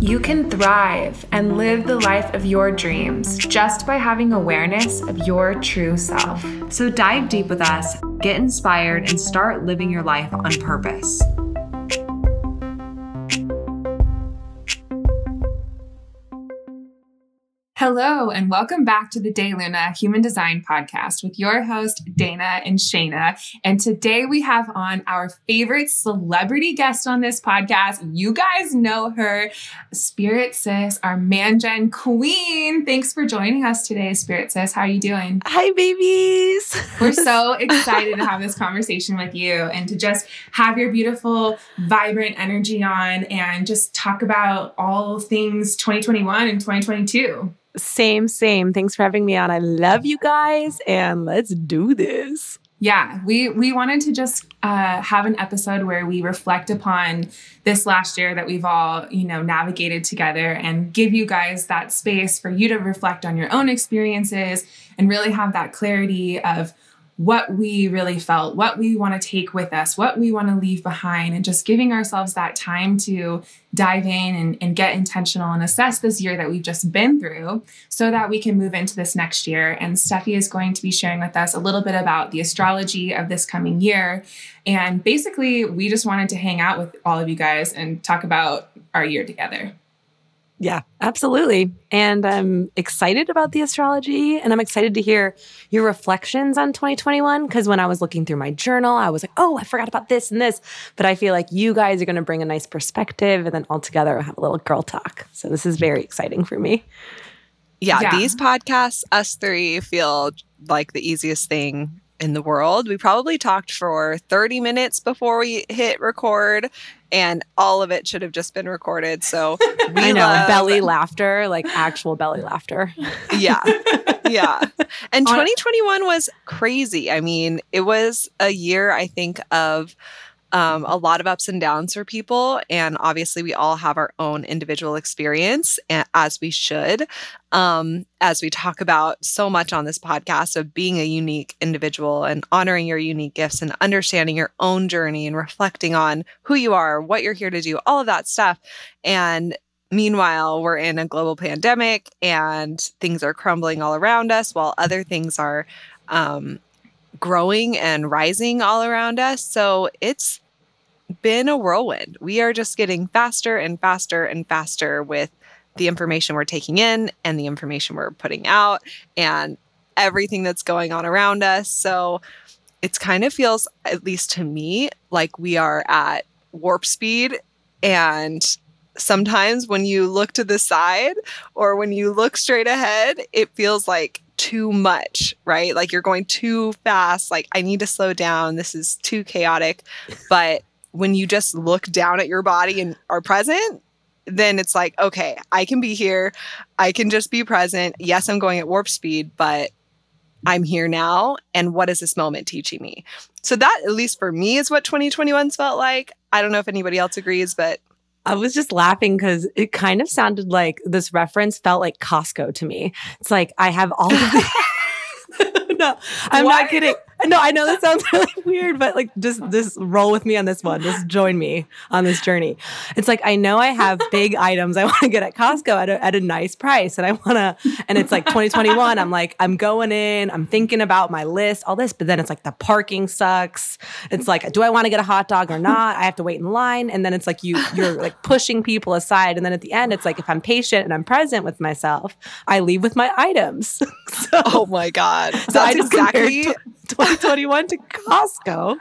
You can thrive and live the life of your dreams just by having awareness of your true self. So dive deep with us, get inspired, and start living your life on purpose. Hello, and welcome back to the De Luna Human Design Podcast with your host, Dana and Shayna. And today we have on our favorite celebrity guest on this podcast. You guys know her, Spirit Sis, our Mangen Queen. Thanks for joining us today, Spirit Sis. How are you doing? Hi, babies. We're so excited to have this conversation with you and to just have your beautiful, vibrant energy on and just talk about all things 2021 and 2022. Same, same. Thanks for having me on. I love you guys, and let's do this. Yeah, we we wanted to just uh, have an episode where we reflect upon this last year that we've all you know navigated together, and give you guys that space for you to reflect on your own experiences and really have that clarity of what we really felt, what we want to take with us, what we want to leave behind, and just giving ourselves that time to dive in and, and, get intentional and assess this year that we've just been through so that we can move into this next year. And Steffi is going to be sharing with us a little bit about the astrology of this coming year. And basically, we just wanted to hang out with all of you guys and talk about our year together. Yeah, absolutely. And I'm excited about the astrology and I'm excited to hear your reflections on 2021 because when I was looking through my journal, I was like, oh, I forgot about this and this. But I feel like you guys are going to bring a nice perspective and then all together we'll have a little girl talk. So this is very exciting for me. Yeah, yeah, these podcasts, us three, feel like the easiest thing in the world. We probably talked for 30 minutes before we hit record and all of it should have just been recorded. So we I know love- belly um, laughter, like actual belly laughter. yeah. Yeah. And 2021 was crazy. I mean, it was a year, I think, of um, a lot of ups and downs for people. And obviously, we all have our own individual experience, as we should. Um, as we talk about so much on this podcast of being a unique individual and honoring your unique gifts and understanding your own journey and reflecting on who you are, what you're here to do, all of that stuff. And meanwhile, we're in a global pandemic and things are crumbling all around us while other things are. Um, growing and rising all around us. So it's been a whirlwind. We are just getting faster and faster and faster with the information we're taking in and the information we're putting out and everything that's going on around us. So it kind of feels, at least to me, like we are at warp speed. And sometimes when you look to the side or when you look straight ahead, it feels like too much, right? Like you're going too fast. Like, I need to slow down. This is too chaotic. But when you just look down at your body and are present, then it's like, okay, I can be here. I can just be present. Yes, I'm going at warp speed, but I'm here now. And what is this moment teaching me? So, that, at least for me, is what 2021's felt like. I don't know if anybody else agrees, but I was just laughing because it kind of sounded like this reference felt like Costco to me. It's like I have all of the. no, I'm not kidding. No, I know that sounds really weird, but like just just roll with me on this one. Just join me on this journey. It's like I know I have big items I want to get at Costco at a, at a nice price, and I want to. And it's like 2021. I'm like I'm going in. I'm thinking about my list, all this, but then it's like the parking sucks. It's like, do I want to get a hot dog or not? I have to wait in line, and then it's like you you're like pushing people aside, and then at the end, it's like if I'm patient and I'm present with myself, I leave with my items. so, oh my god, so that's exactly. 2021 to Costco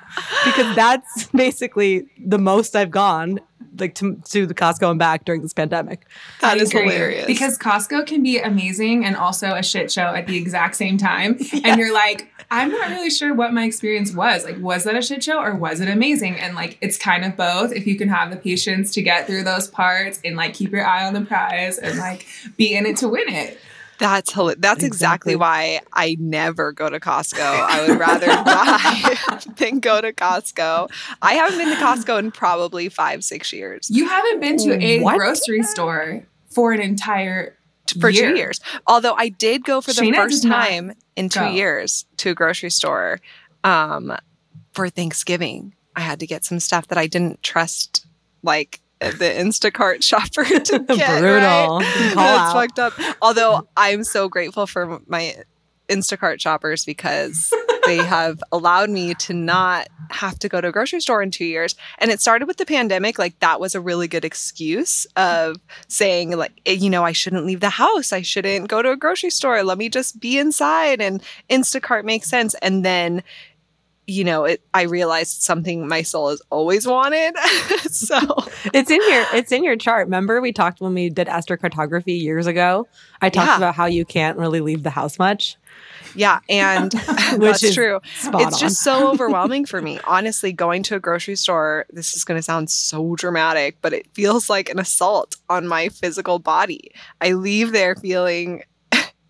because that's basically the most I've gone like to, to the Costco and back during this pandemic. That is hilarious. Because Costco can be amazing and also a shit show at the exact same time. yes. And you're like, I'm not really sure what my experience was. Like, was that a shit show or was it amazing? And like, it's kind of both. If you can have the patience to get through those parts and like keep your eye on the prize and like be in it to win it. That's that's exactly. exactly why I never go to Costco. I would rather die than go to Costco. I haven't been to Costco in probably five, six years. You haven't been to a what? grocery store for an entire for year. two years. Although I did go for the Shayna first time in two go. years to a grocery store um, for Thanksgiving. I had to get some stuff that I didn't trust, like the Instacart shopper to get. Brutal. Right? That's fucked up. Although I'm so grateful for my Instacart shoppers because they have allowed me to not have to go to a grocery store in two years. And it started with the pandemic. Like that was a really good excuse of saying, like, eh, you know, I shouldn't leave the house. I shouldn't go to a grocery store. Let me just be inside. And Instacart makes sense. And then you know, it I realized something my soul has always wanted. so it's in your it's in your chart. Remember we talked when we did astrocartography years ago? I talked yeah. about how you can't really leave the house much. Yeah, and that's true. It's on. just so overwhelming for me. Honestly, going to a grocery store, this is going to sound so dramatic, but it feels like an assault on my physical body. I leave there feeling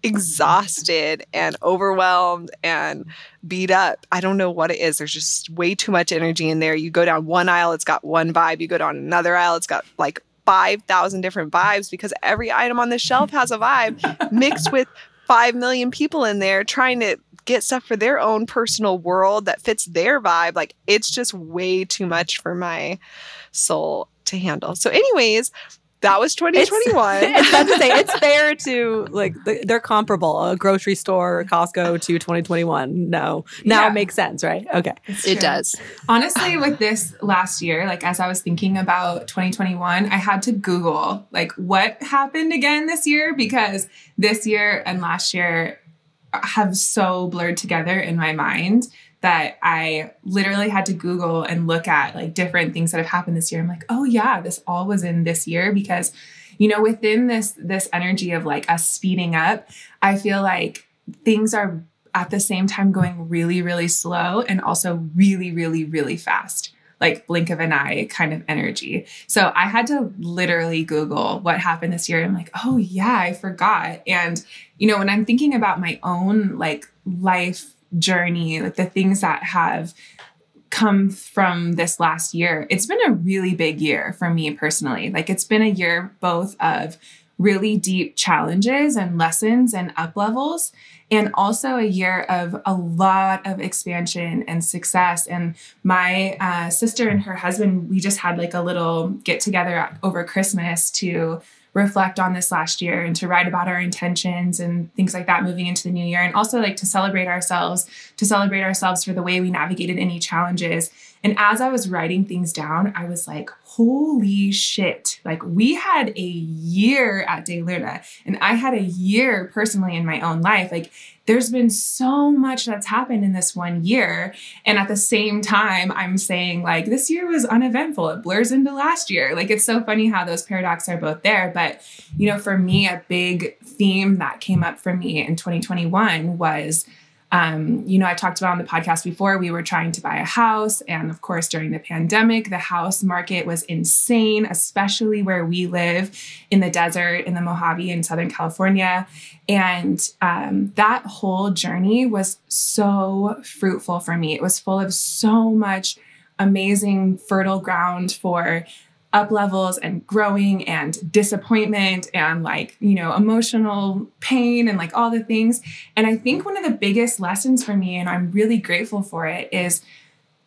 exhausted and overwhelmed and beat up. I don't know what it is. There's just way too much energy in there. You go down one aisle, it's got one vibe. You go down another aisle, it's got like 5,000 different vibes because every item on the shelf has a vibe mixed with 5 million people in there trying to get stuff for their own personal world that fits their vibe. Like it's just way too much for my soul to handle. So, anyways, that was 2021. It's, to say it's fair to like they're comparable. A grocery store, Costco to 2021. No, now yeah. it makes sense, right? Okay, it does. Honestly, with this last year, like as I was thinking about 2021, I had to Google like what happened again this year because this year and last year have so blurred together in my mind that I literally had to Google and look at like different things that have happened this year. I'm like, oh yeah, this all was in this year because, you know, within this this energy of like us speeding up, I feel like things are at the same time going really, really slow and also really, really, really fast. Like blink of an eye kind of energy. So I had to literally Google what happened this year. I'm like, oh yeah, I forgot. And, you know, when I'm thinking about my own like life journey, like the things that have come from this last year, it's been a really big year for me personally. Like it's been a year both of really deep challenges and lessons and up levels and also a year of a lot of expansion and success and my uh, sister and her husband we just had like a little get together over christmas to reflect on this last year and to write about our intentions and things like that moving into the new year. And also like to celebrate ourselves to celebrate ourselves for the way we navigated any challenges and as i was writing things down i was like holy shit like we had a year at de and i had a year personally in my own life like there's been so much that's happened in this one year. And at the same time, I'm saying, like, this year was uneventful. It blurs into last year. Like, it's so funny how those paradoxes are both there. But, you know, for me, a big theme that came up for me in 2021 was um, you know, I talked about on the podcast before, we were trying to buy a house. And of course, during the pandemic, the house market was insane, especially where we live in the desert in the Mojave in Southern California. And um, that whole journey was so fruitful for me. It was full of so much amazing, fertile ground for up levels and growing and disappointment and like, you know, emotional pain and like all the things. And I think one of the biggest lessons for me, and I'm really grateful for it, is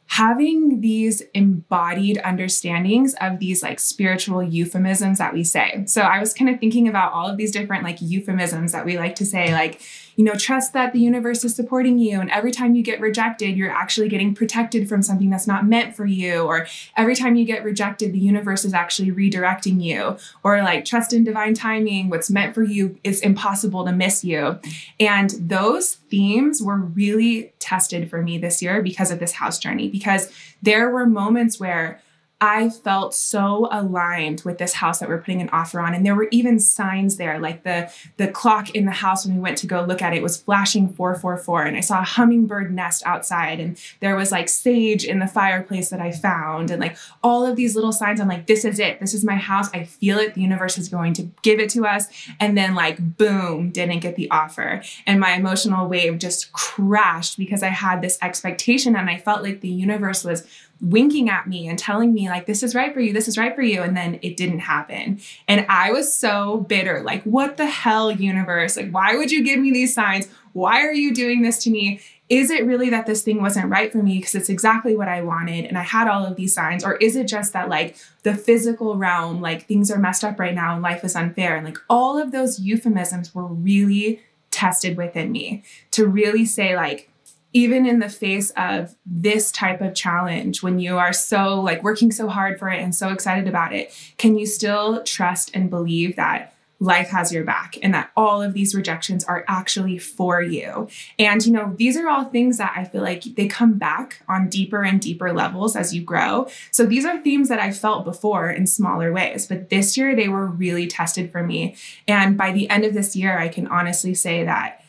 having these embodied understandings of these like spiritual euphemisms that we say. So I was kind of thinking about all of these different like euphemisms that we like to say, like, you know, trust that the universe is supporting you. And every time you get rejected, you're actually getting protected from something that's not meant for you. Or every time you get rejected, the universe is actually redirecting you. Or like trust in divine timing, what's meant for you is impossible to miss you. And those themes were really tested for me this year because of this house journey, because there were moments where I felt so aligned with this house that we're putting an offer on. And there were even signs there, like the, the clock in the house when we went to go look at it was flashing 444. And I saw a hummingbird nest outside, and there was like sage in the fireplace that I found, and like all of these little signs. I'm like, this is it. This is my house. I feel it. The universe is going to give it to us. And then, like, boom, didn't get the offer. And my emotional wave just crashed because I had this expectation and I felt like the universe was winking at me and telling me like this is right for you this is right for you and then it didn't happen. And i was so bitter like what the hell universe? Like why would you give me these signs? Why are you doing this to me? Is it really that this thing wasn't right for me? Because it's exactly what i wanted and i had all of these signs. Or is it just that like the physical realm like things are messed up right now and life is unfair and like all of those euphemisms were really tested within me to really say like even in the face of this type of challenge when you are so like working so hard for it and so excited about it can you still trust and believe that life has your back and that all of these rejections are actually for you? And you know these are all things that i feel like they come back on deeper and deeper levels as you grow. So these are themes that i felt before in smaller ways but this year they were really tested for me. And by the end of this year i can honestly say that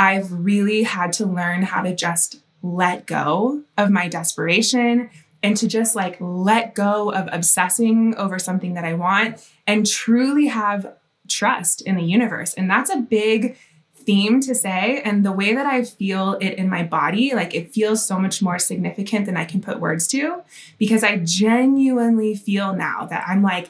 I've really had to learn how to just let go of my desperation and to just like let go of obsessing over something that I want and truly have trust in the universe. And that's a big theme to say. And the way that I feel it in my body, like it feels so much more significant than I can put words to because I genuinely feel now that I'm like,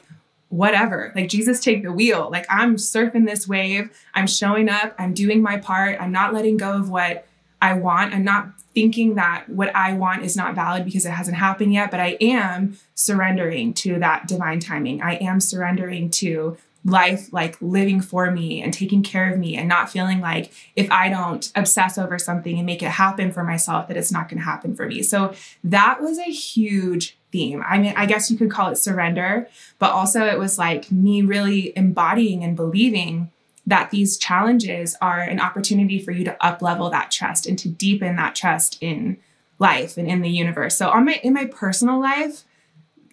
whatever. Like Jesus take the wheel. Like I'm surfing this wave. I'm showing up. I'm doing my part. I'm not letting go of what I want. I'm not thinking that what I want is not valid because it hasn't happened yet, but I am surrendering to that divine timing. I am surrendering to life like living for me and taking care of me and not feeling like if I don't obsess over something and make it happen for myself that it's not going to happen for me. So that was a huge theme. I mean, I guess you could call it surrender, but also it was like me really embodying and believing that these challenges are an opportunity for you to up level that trust and to deepen that trust in life and in the universe. So on my in my personal life,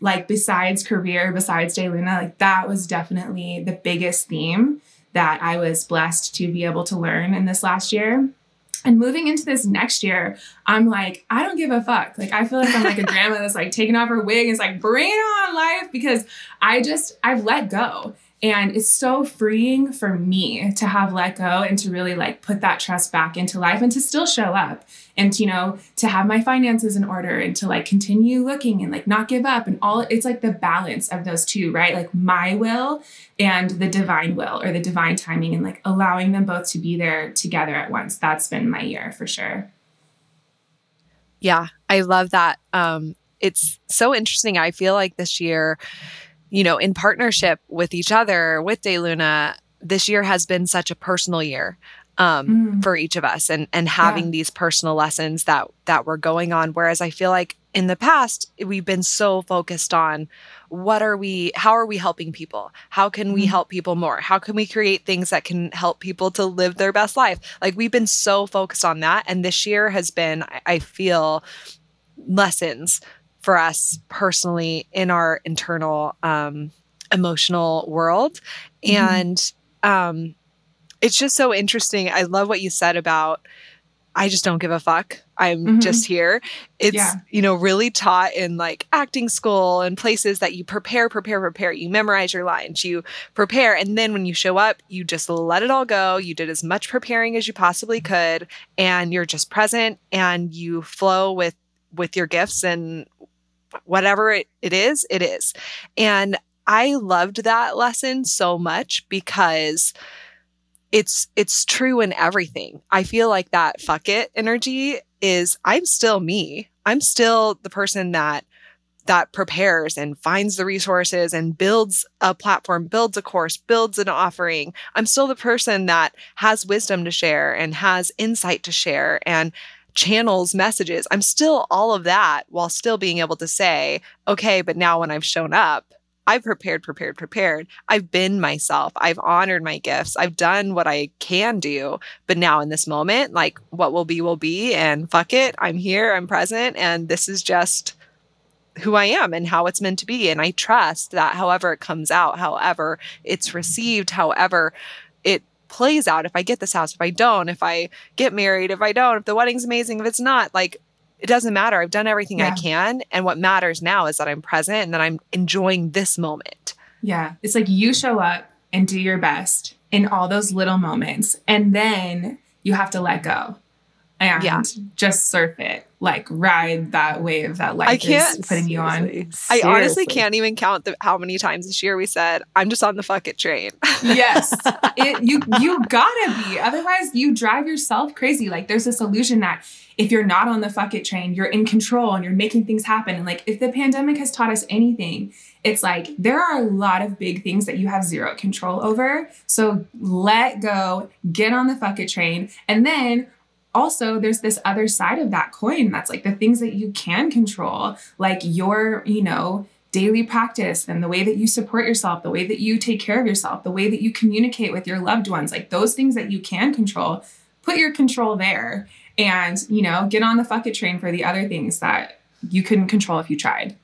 like besides career, besides DeLuna, like that was definitely the biggest theme that I was blessed to be able to learn in this last year. And moving into this next year, I'm like, I don't give a fuck. Like, I feel like I'm like a grandma that's like taking off her wig and is like, bring it on, life, because I just, I've let go. And it's so freeing for me to have let go and to really like put that trust back into life and to still show up and, you know, to have my finances in order and to like continue looking and like not give up and all it's like the balance of those two, right? Like my will and the divine will or the divine timing and like allowing them both to be there together at once. That's been my year for sure. Yeah, I love that. Um, it's so interesting. I feel like this year, you know, in partnership with each other, with DeLuna, this year has been such a personal year um, mm. for each of us and and having yeah. these personal lessons that that were going on. Whereas I feel like in the past we've been so focused on what are we how are we helping people how can we mm. help people more how can we create things that can help people to live their best life like we've been so focused on that and this year has been i feel lessons for us personally in our internal um, emotional world. Mm-hmm. And um, it's just so interesting. I love what you said about I just don't give a fuck. I'm mm-hmm. just here. It's, yeah. you know, really taught in like acting school and places that you prepare, prepare, prepare. You memorize your lines, you prepare. And then when you show up, you just let it all go. You did as much preparing as you possibly could. And you're just present and you flow with with your gifts and whatever it, it is, it is. And I loved that lesson so much because it's it's true in everything. I feel like that fuck it energy is I'm still me. I'm still the person that that prepares and finds the resources and builds a platform, builds a course, builds an offering. I'm still the person that has wisdom to share and has insight to share and channels messages. I'm still all of that while still being able to say, okay, but now when I've shown up, I've prepared, prepared, prepared. I've been myself. I've honored my gifts. I've done what I can do. But now in this moment, like what will be, will be. And fuck it. I'm here. I'm present. And this is just who I am and how it's meant to be. And I trust that however it comes out, however it's received, however it plays out, if I get this house, if I don't, if I get married, if I don't, if the wedding's amazing, if it's not, like it doesn't matter. I've done everything yeah. I can. And what matters now is that I'm present and that I'm enjoying this moment. Yeah. It's like you show up and do your best in all those little moments. And then you have to let go and yeah. just surf it like ride that wave that life I can't, is putting you on. I honestly can't even count the, how many times this year we said, "I'm just on the fuck it train." yes, it, you you gotta be. Otherwise, you drive yourself crazy. Like there's this illusion that if you're not on the fuck it train, you're in control and you're making things happen. And like if the pandemic has taught us anything, it's like there are a lot of big things that you have zero control over. So let go, get on the fuck it train, and then also there's this other side of that coin that's like the things that you can control like your you know daily practice and the way that you support yourself the way that you take care of yourself the way that you communicate with your loved ones like those things that you can control put your control there and you know get on the fuck it train for the other things that you couldn't control if you tried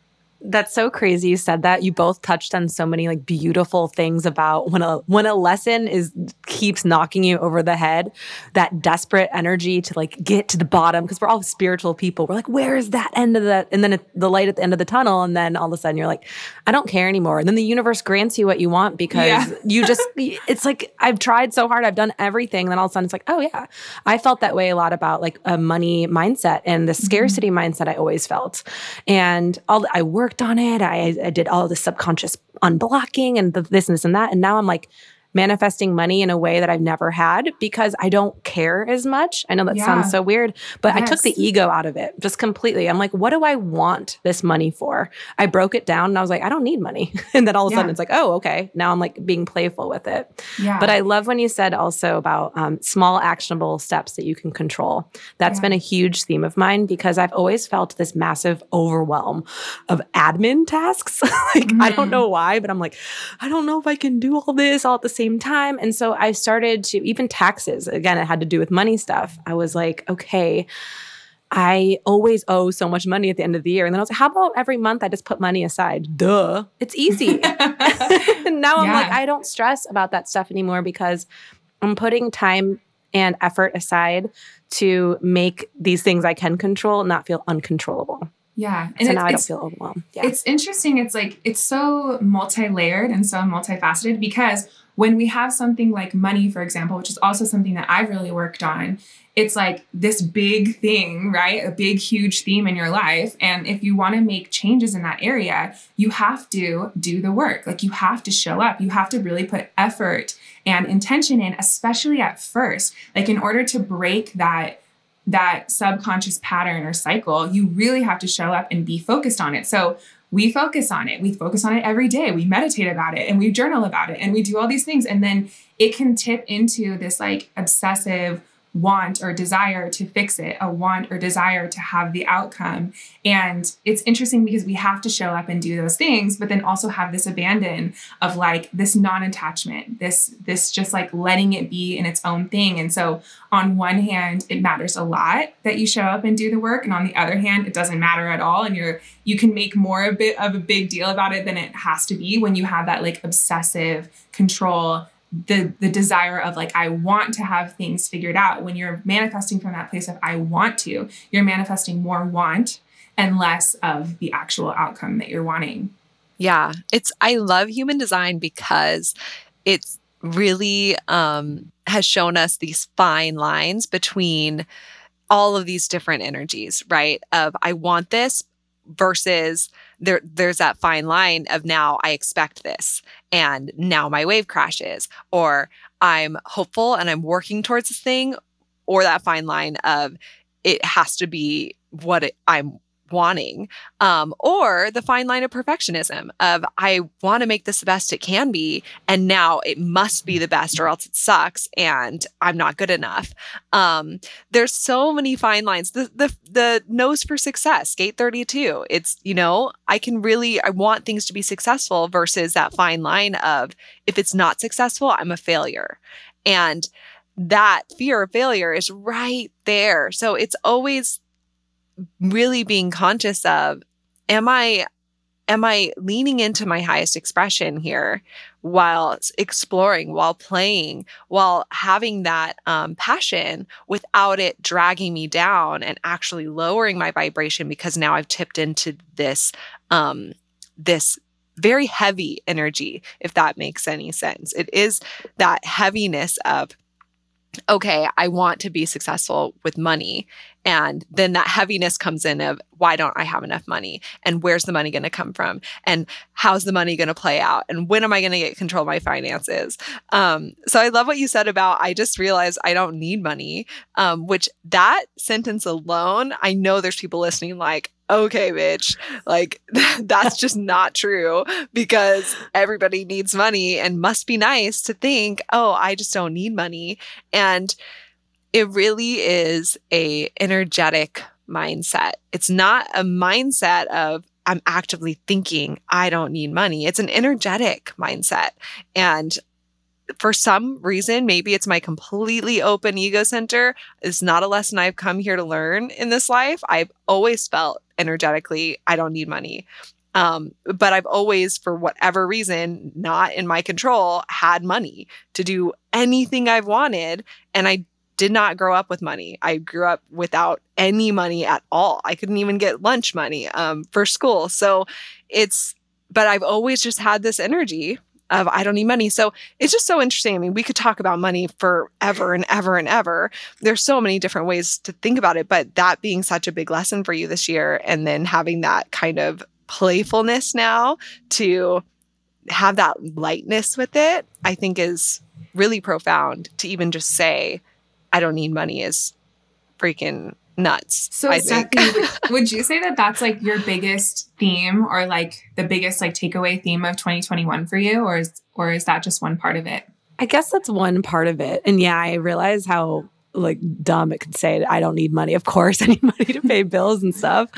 that's so crazy you said that. You both touched on so many like beautiful things about when a when a lesson is keeps knocking you over the head, that desperate energy to like get to the bottom because we're all spiritual people. We're like, where is that end of the and then it, the light at the end of the tunnel and then all of a sudden you're like, I don't care anymore. And then the universe grants you what you want because yeah. you just it's like I've tried so hard, I've done everything, and then all of a sudden it's like, oh yeah. I felt that way a lot about like a money mindset and the mm-hmm. scarcity mm-hmm. mindset I always felt. And all I worked worked on it. I, I did all the subconscious unblocking and the, this and this and that. And now I'm like, manifesting money in a way that I've never had because I don't care as much. I know that yeah. sounds so weird, but yes. I took the ego out of it just completely. I'm like, what do I want this money for? I broke it down and I was like, I don't need money. and then all of a yeah. sudden it's like, oh, okay. Now I'm like being playful with it. Yeah. But I love when you said also about um, small actionable steps that you can control. That's yeah. been a huge theme of mine because I've always felt this massive overwhelm of admin tasks. like, mm-hmm. I don't mm-hmm. know why, but I'm like, I don't know if I can do all this all at the same same time. And so I started to, even taxes, again, it had to do with money stuff. I was like, okay, I always owe so much money at the end of the year. And then I was like, how about every month I just put money aside? Duh. It's easy. now I'm yeah. like, I don't stress about that stuff anymore because I'm putting time and effort aside to make these things I can control not feel uncontrollable. Yeah. And so now I don't feel overwhelmed. Yeah. It's interesting. It's like, it's so multi layered and so multifaceted because when we have something like money, for example, which is also something that I've really worked on, it's like this big thing, right? A big, huge theme in your life. And if you want to make changes in that area, you have to do the work. Like you have to show up. You have to really put effort and intention in, especially at first. Like in order to break that that subconscious pattern or cycle, you really have to show up and be focused on it. So we focus on it. We focus on it every day. We meditate about it and we journal about it and we do all these things. And then it can tip into this like obsessive want or desire to fix it, a want or desire to have the outcome. And it's interesting because we have to show up and do those things, but then also have this abandon of like this non-attachment, this this just like letting it be in its own thing. And so on one hand, it matters a lot that you show up and do the work, and on the other hand, it doesn't matter at all and you're you can make more a bit of a big deal about it than it has to be when you have that like obsessive control the the desire of like I want to have things figured out. When you're manifesting from that place of I want to you're manifesting more want and less of the actual outcome that you're wanting. Yeah. It's I love human design because it's really um has shown us these fine lines between all of these different energies right? Of I want this versus there there's that fine line of now I expect this and now my wave crashes or I'm hopeful and I'm working towards this thing or that fine line of it has to be what it, I'm wanting um, or the fine line of perfectionism of i want to make this the best it can be and now it must be the best or else it sucks and i'm not good enough. Um, there's so many fine lines. The, the the nose for success gate 32 it's you know i can really i want things to be successful versus that fine line of if it's not successful i'm a failure. And that fear of failure is right there. So it's always really being conscious of am I am I leaning into my highest expression here while exploring, while playing, while having that um, passion without it dragging me down and actually lowering my vibration because now I've tipped into this um, this very heavy energy, if that makes any sense. It is that heaviness of okay, I want to be successful with money. And then that heaviness comes in of why don't I have enough money? And where's the money going to come from? And how's the money going to play out? And when am I going to get control of my finances? Um, so I love what you said about I just realized I don't need money, um, which that sentence alone, I know there's people listening like, okay, bitch, like that's just not true because everybody needs money and must be nice to think, oh, I just don't need money. And it really is a energetic mindset. It's not a mindset of I'm actively thinking I don't need money. It's an energetic mindset. And for some reason, maybe it's my completely open ego center. It's not a lesson I've come here to learn in this life. I've always felt energetically, I don't need money. Um, but I've always, for whatever reason, not in my control, had money to do anything I've wanted. And I did not grow up with money. I grew up without any money at all. I couldn't even get lunch money um, for school. So it's, but I've always just had this energy of I don't need money. So it's just so interesting. I mean, we could talk about money forever and ever and ever. There's so many different ways to think about it, but that being such a big lesson for you this year and then having that kind of playfulness now to have that lightness with it, I think is really profound to even just say I don't need money is freaking nuts. So, I Stephanie, would, would you say that that's like your biggest theme, or like the biggest like takeaway theme of 2021 for you, or is or is that just one part of it? I guess that's one part of it. And yeah, I realize how like dumb it could say I don't need money. Of course, I need money to pay bills and stuff.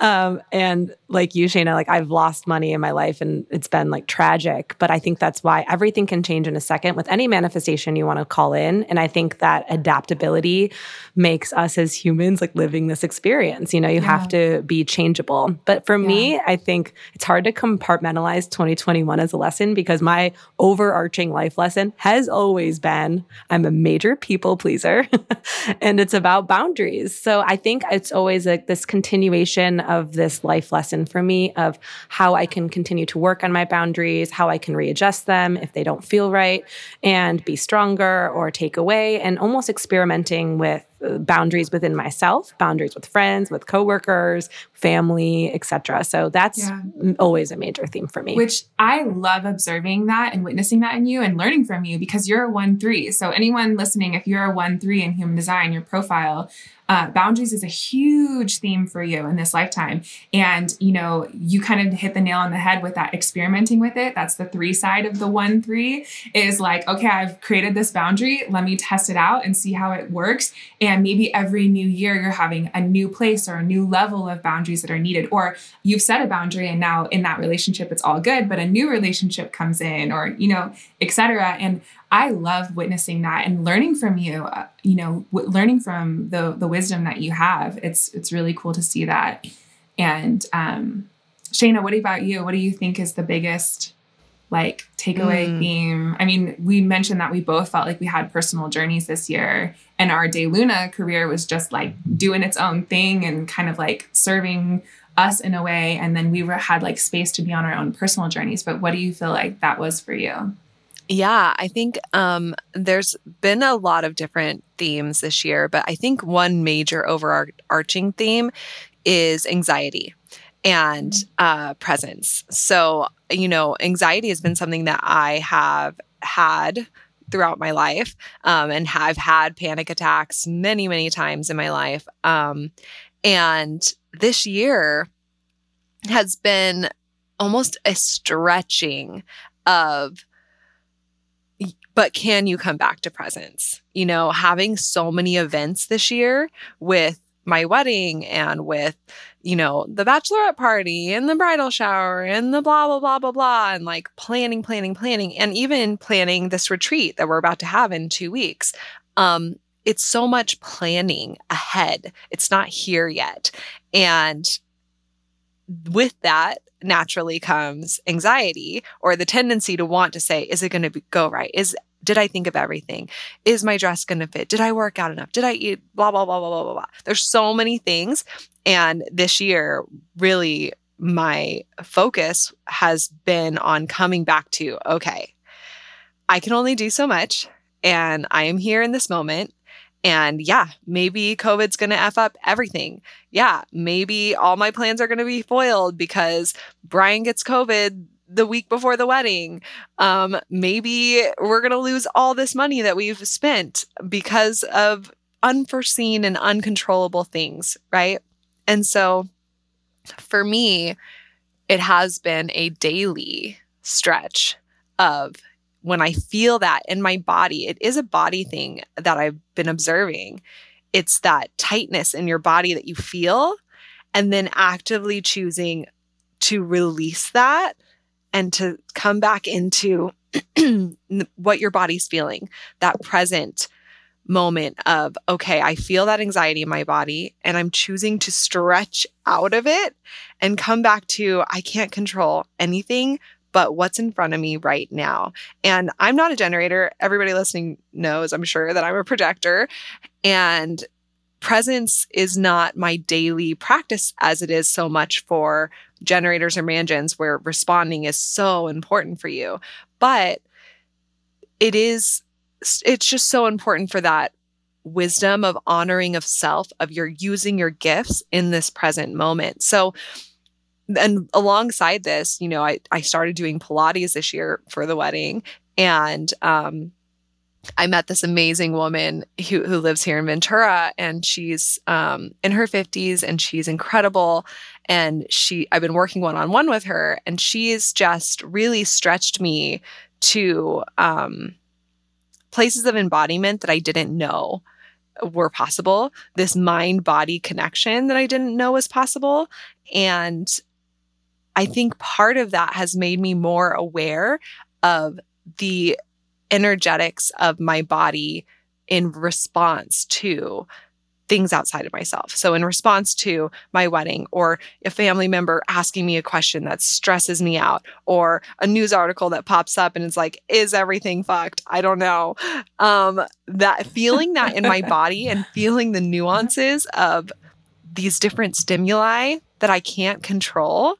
Um, and like you, Shayna, like I've lost money in my life and it's been like tragic. But I think that's why everything can change in a second with any manifestation you want to call in. And I think that adaptability makes us as humans like living this experience. You know, you yeah. have to be changeable. But for yeah. me, I think it's hard to compartmentalize 2021 as a lesson because my overarching life lesson has always been I'm a major people pleaser. and it's about boundaries. So I think it's always like this continuation of this life lesson for me of how I can continue to work on my boundaries, how I can readjust them if they don't feel right, and be stronger or take away, and almost experimenting with boundaries within myself, boundaries with friends, with coworkers, family, etc. So that's yeah. always a major theme for me. Which I love observing that and witnessing that in you and learning from you because you're a 1 3. So anyone listening if you're a 1 3 in human design, your profile uh, boundaries is a huge theme for you in this lifetime. And, you know, you kind of hit the nail on the head with that experimenting with it. That's the three side of the one three is like, okay, I've created this boundary. Let me test it out and see how it works. And maybe every new year you're having a new place or a new level of boundaries that are needed. Or you've set a boundary and now in that relationship it's all good, but a new relationship comes in or, you know, etc. And I love witnessing that and learning from you. Uh, you know, w- learning from the the wisdom that you have. It's it's really cool to see that. And um, Shayna, what about you? What do you think is the biggest like takeaway mm. theme? I mean, we mentioned that we both felt like we had personal journeys this year, and our De Luna career was just like doing its own thing and kind of like serving us in a way and then we were had like space to be on our own personal journeys but what do you feel like that was for you yeah, I think um, there's been a lot of different themes this year, but I think one major overarching theme is anxiety and mm. uh, presence. So, you know, anxiety has been something that I have had throughout my life um, and have had panic attacks many, many times in my life. Um, and this year has been almost a stretching of but can you come back to presence? You know, having so many events this year with my wedding and with, you know, the bachelorette party and the bridal shower and the blah, blah, blah, blah, blah, and like planning, planning, planning, and even planning this retreat that we're about to have in two weeks. Um, it's so much planning ahead. It's not here yet. And with that naturally comes anxiety or the tendency to want to say, is it going to go right? Is did I think of everything? Is my dress going to fit? Did I work out enough? Did I eat? Blah, blah, blah, blah, blah, blah, blah. There's so many things. And this year, really, my focus has been on coming back to okay, I can only do so much. And I am here in this moment. And yeah, maybe COVID's going to F up everything. Yeah, maybe all my plans are going to be foiled because Brian gets COVID the week before the wedding. Um, maybe we're going to lose all this money that we've spent because of unforeseen and uncontrollable things, right? And so for me, it has been a daily stretch of when I feel that in my body, it is a body thing that I've been observing. It's that tightness in your body that you feel, and then actively choosing to release that and to come back into what your body's feeling, that present moment of, okay, I feel that anxiety in my body and I'm choosing to stretch out of it and come back to, I can't control anything but what's in front of me right now. And I'm not a generator. Everybody listening knows, I'm sure, that I'm a projector. And presence is not my daily practice as it is so much for generators or mangens where responding is so important for you. But it is, it's just so important for that wisdom of honoring of self, of your using your gifts in this present moment. So, and alongside this, you know, I, I started doing Pilates this year for the wedding. And um, I met this amazing woman who, who lives here in Ventura, and she's um, in her 50s and she's incredible. And she, I've been working one on one with her, and she's just really stretched me to um, places of embodiment that I didn't know were possible. This mind body connection that I didn't know was possible. And I think part of that has made me more aware of the energetics of my body in response to things outside of myself. So, in response to my wedding, or a family member asking me a question that stresses me out, or a news article that pops up and it's like, is everything fucked? I don't know. Um, that feeling that in my body and feeling the nuances of these different stimuli that I can't control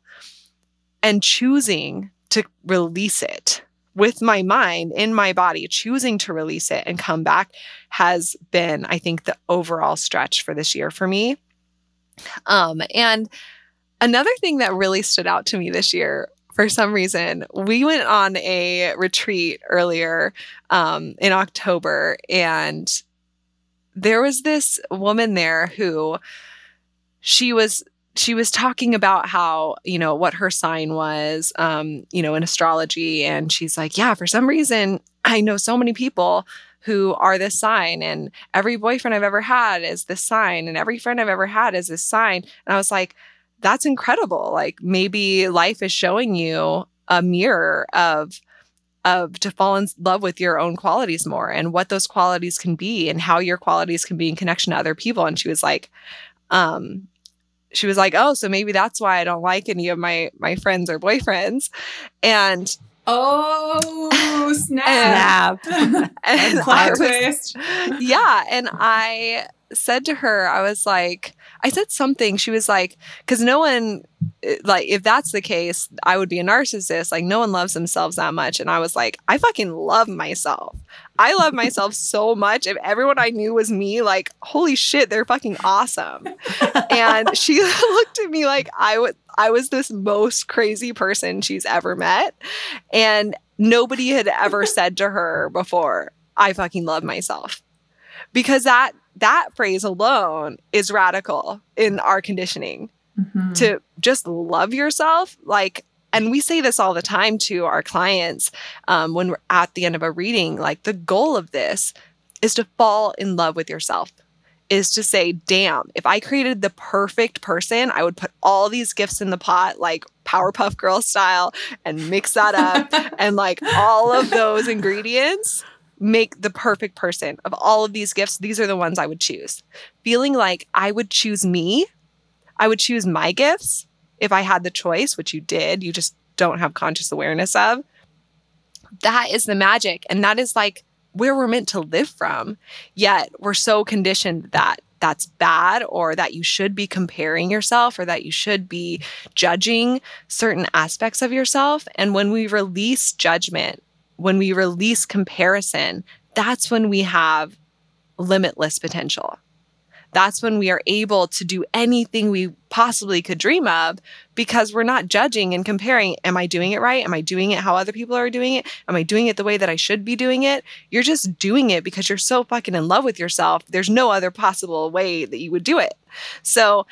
and choosing to release it with my mind in my body, choosing to release it and come back has been, I think, the overall stretch for this year for me. Um, and another thing that really stood out to me this year for some reason, we went on a retreat earlier um, in October, and there was this woman there who she was she was talking about how you know what her sign was um you know in astrology and she's like yeah for some reason i know so many people who are this sign and every boyfriend i've ever had is this sign and every friend i've ever had is this sign. And i was like that's incredible. Like maybe life is showing you a mirror of of to fall in love with your own qualities more and what those qualities can be and how your qualities can be in connection to other people. And she was like um she was like, "Oh, so maybe that's why I don't like any of my my friends or boyfriends." And oh, snap! and, and Plot twist. Yeah, and I said to her, I was like, I said something. She was like, because no one, Eh, like, if that's the case, I would be a narcissist. Like, no one loves themselves that much. And I was like, I fucking love myself. I love myself so much. If everyone I knew was me, like, holy shit, they're fucking awesome. and she looked at me like I would I was this most crazy person she's ever met. And nobody had ever said to her before, I fucking love myself. Because that that phrase alone is radical in our conditioning. Mm-hmm. To just love yourself, like and we say this all the time to our clients um, when we're at the end of a reading like the goal of this is to fall in love with yourself is to say damn if i created the perfect person i would put all these gifts in the pot like powerpuff girl style and mix that up and like all of those ingredients make the perfect person of all of these gifts these are the ones i would choose feeling like i would choose me i would choose my gifts if I had the choice, which you did, you just don't have conscious awareness of. That is the magic. And that is like where we're meant to live from. Yet we're so conditioned that that's bad or that you should be comparing yourself or that you should be judging certain aspects of yourself. And when we release judgment, when we release comparison, that's when we have limitless potential that's when we are able to do anything we possibly could dream of because we're not judging and comparing. Am I doing it right? Am I doing it how other people are doing it? Am I doing it the way that I should be doing it? You're just doing it because you're so fucking in love with yourself. There's no other possible way that you would do it. So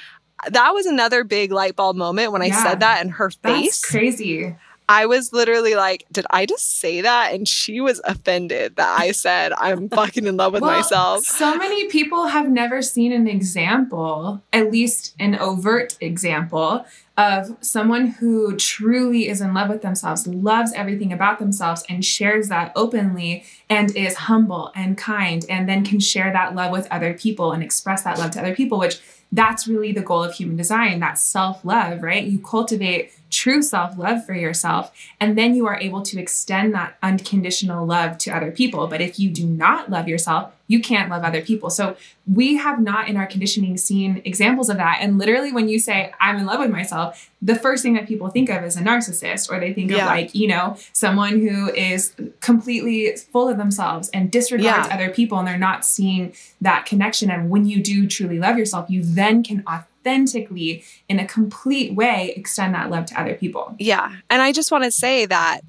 that was another big light bulb moment when I yeah, said that in her face. crazy. I was literally like, did I just say that? And she was offended that I said I'm fucking in love with well, myself. So many people have never seen an example, at least an overt example, of someone who truly is in love with themselves, loves everything about themselves, and shares that openly and is humble and kind, and then can share that love with other people and express that love to other people, which that's really the goal of human design that self love, right? You cultivate true self love for yourself, and then you are able to extend that unconditional love to other people. But if you do not love yourself, you can't love other people. So we have not in our conditioning seen examples of that. And literally, when you say, I'm in love with myself, the first thing that people think of is a narcissist, or they think yeah. of like, you know, someone who is completely full of themselves and disregards yeah. other people, and they're not seeing that connection. And when you do truly love yourself, you then can authentically, in a complete way, extend that love to other people. Yeah. And I just want to say that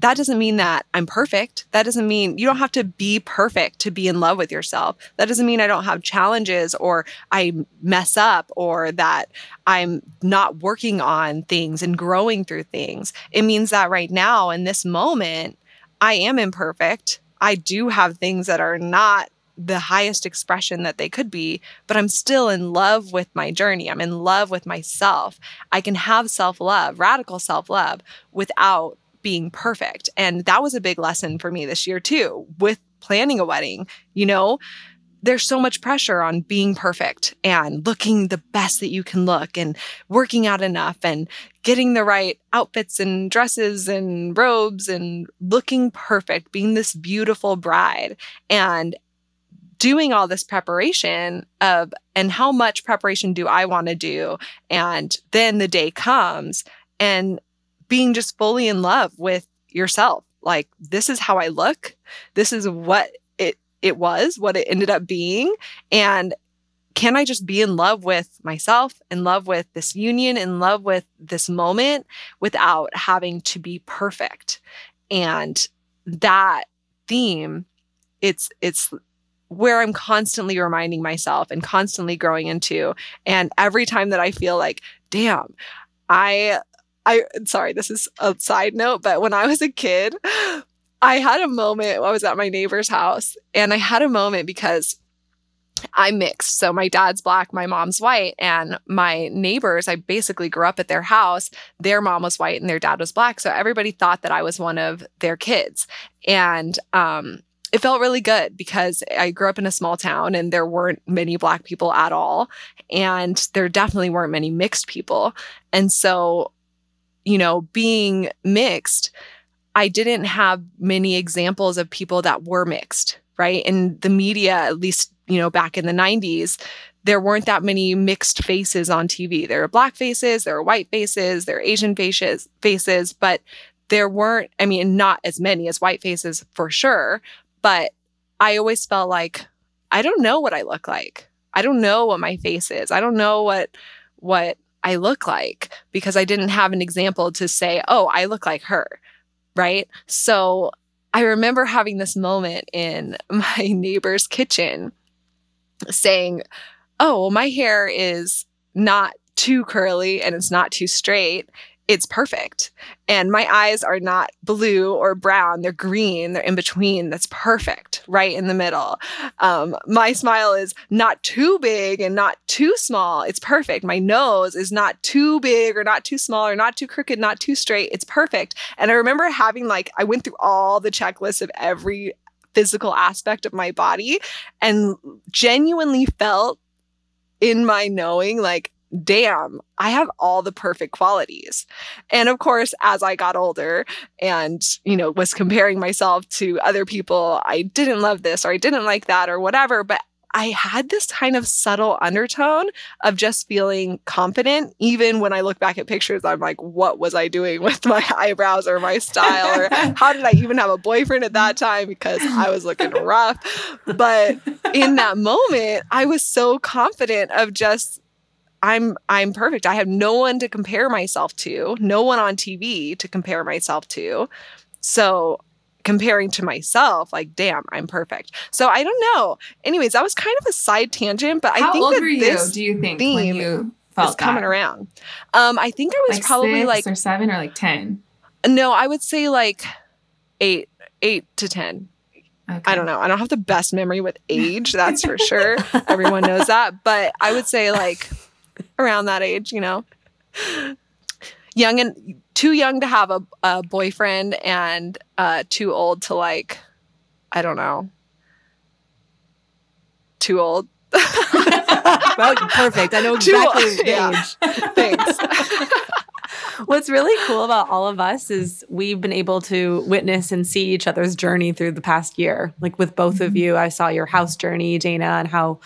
that doesn't mean that I'm perfect. That doesn't mean you don't have to be perfect to be in love with yourself. That doesn't mean I don't have challenges or I mess up or that I'm not working on things and growing through things. It means that right now in this moment, I am imperfect. I do have things that are not the highest expression that they could be, but I'm still in love with my journey. I'm in love with myself. I can have self love, radical self love, without being perfect. And that was a big lesson for me this year too with planning a wedding. You know, there's so much pressure on being perfect and looking the best that you can look and working out enough and getting the right outfits and dresses and robes and looking perfect, being this beautiful bride and doing all this preparation of and how much preparation do I want to do and then the day comes and being just fully in love with yourself. Like, this is how I look. This is what it, it was, what it ended up being. And can I just be in love with myself, in love with this union, in love with this moment without having to be perfect? And that theme, it's, it's, where I'm constantly reminding myself and constantly growing into. And every time that I feel like, damn, I I sorry, this is a side note, but when I was a kid, I had a moment. I was at my neighbor's house, and I had a moment because I'm mixed. So my dad's black, my mom's white, and my neighbors, I basically grew up at their house. Their mom was white and their dad was black. So everybody thought that I was one of their kids. And um, it felt really good because I grew up in a small town and there weren't many black people at all. And there definitely weren't many mixed people. And so you know, being mixed, I didn't have many examples of people that were mixed, right? In the media, at least, you know, back in the 90s, there weren't that many mixed faces on TV. There were black faces, there were white faces, there were Asian faces, faces, but there weren't, I mean, not as many as white faces for sure. But I always felt like I don't know what I look like. I don't know what my face is. I don't know what what I look like because I didn't have an example to say, oh, I look like her. Right. So I remember having this moment in my neighbor's kitchen saying, oh, my hair is not too curly and it's not too straight it's perfect. And my eyes are not blue or brown, they're green, they're in between. That's perfect, right in the middle. Um, my smile is not too big and not too small. It's perfect. My nose is not too big or not too small or not too crooked, not too straight. It's perfect. And I remember having like, I went through all the checklists of every physical aspect of my body and genuinely felt in my knowing like damn, I have all the perfect qualities. And of course, as I got older and, you know, was comparing myself to other people, I didn't love this or I didn't like that or whatever. But I had this kind of subtle undertone of just feeling confident. Even when I look back at pictures, I'm like, what was I doing with my eyebrows or my style? Or how did I even have a boyfriend at that time? Because I was looking rough. But in that moment, I was so confident of just I'm I'm perfect. I have no one to compare myself to, no one on TV to compare myself to. So comparing to myself, like, damn, I'm perfect. So I don't know. Anyways, that was kind of a side tangent, but How I think old that were you? this Do you think theme when you felt is coming around. Um, I think I was probably Like probably six like or seven or like ten? no, I would say like eight, eight to ten. Okay. I don't know. I don't have the best memory with age, that's for sure. Everyone knows that. But I would say like around that age, you know. Young and too young to have a, a boyfriend and uh too old to like I don't know. Too old. well, perfect. I know exactly the yeah. age. Thanks. What's really cool about all of us is we've been able to witness and see each other's journey through the past year. Like with both of mm-hmm. you, I saw your house journey, Dana, and how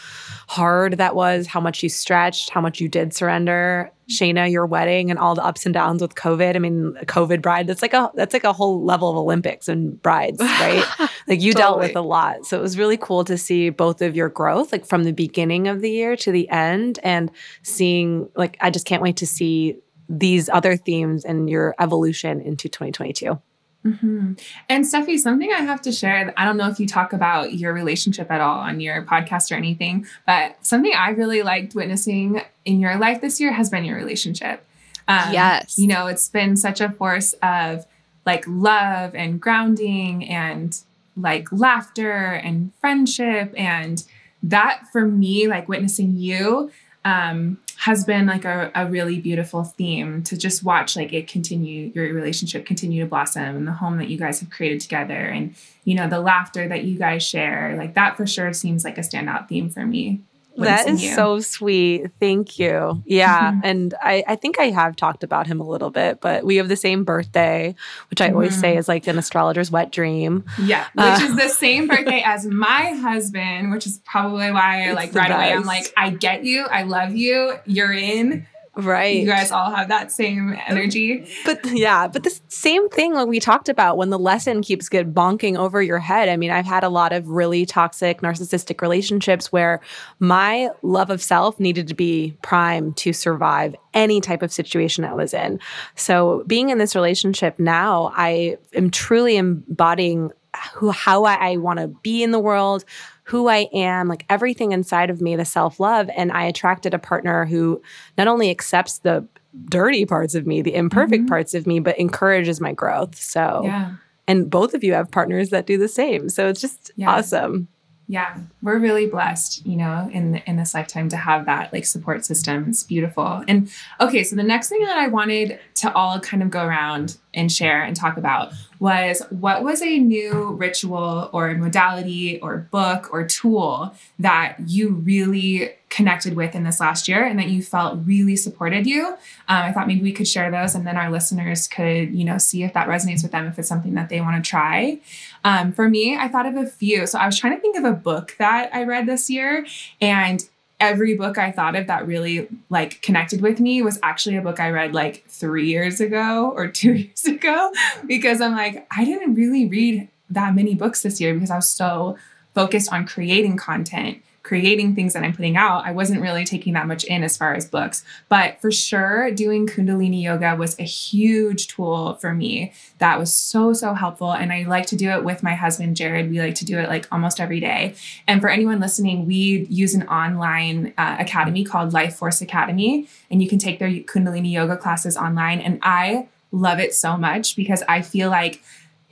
hard that was, how much you stretched, how much you did surrender. Shayna, your wedding and all the ups and downs with COVID. I mean, a COVID bride, that's like a that's like a whole level of Olympics and brides, right? like you dealt with a lot. So it was really cool to see both of your growth, like from the beginning of the year to the end, and seeing like I just can't wait to see these other themes and your evolution into 2022. hmm And Steffi, something I have to share. I don't know if you talk about your relationship at all on your podcast or anything, but something I really liked witnessing in your life this year has been your relationship. Um, Yes. You know, it's been such a force of like love and grounding and like laughter and friendship. And that for me, like witnessing you, um, has been like a, a really beautiful theme to just watch like it continue your relationship continue to blossom and the home that you guys have created together and you know the laughter that you guys share like that for sure seems like a standout theme for me That witnessing you. so sweet. Thank you. Yeah. Mhm. And I, I think I have talked about him a little bit, but we have the same birthday, which I always Mhm. say is like an astrologer's wet dream. yeah which Uh, is the same birthday as my husband which is probably why It's like right away i'm like i get you i love you you're in Right. you guys all have that same energy But yeah, but the same thing like we talked about when the lesson keeps get bonking over your head. I mean, I've had a lot of really toxic narcissistic relationships where my love of self needed to be prime to survive any type of situation I was in. So being in this relationship now, I am truly embodying who how I, I want to be in the world, who I am, like everything inside of me, the self love. And I attracted a partner who not only accepts the dirty parts of me, the imperfect Mhm. parts of me, but encourages my growth. So, yeah and both of you have partners that do the same. So it's just Yeah. awesome. Yeah we're really blessed you know in in this lifetime to have that like support system. It's beautiful. And okay so the next thing that i wanted to all kind of go around and share and talk about was what was a new ritual or modality or book or tool that you really connected with in this last year and that you felt really supported you? Um, i thought maybe we could share those and then our listeners could you know see if that resonates with them if it's something that they want to try um, for me, I thought of a few. So I was trying to think of a book that I read this year, and every book I thought of that really like connected with me was actually a book I read like three years ago or two years ago because I'm like, I didn't really read that many books this year because I was so focused on creating content, creating things that I'm putting out. I wasn't really taking that much in as far as books. But for sure, doing Kundalini yoga was a huge tool for me that was so, so helpful. And I like to do it with my husband, Jared. We like to do it like almost every day. And for anyone listening, we use an online uh, academy called Life Force Academy, and you can take their Kundalini yoga classes online. And I love it so much because I feel like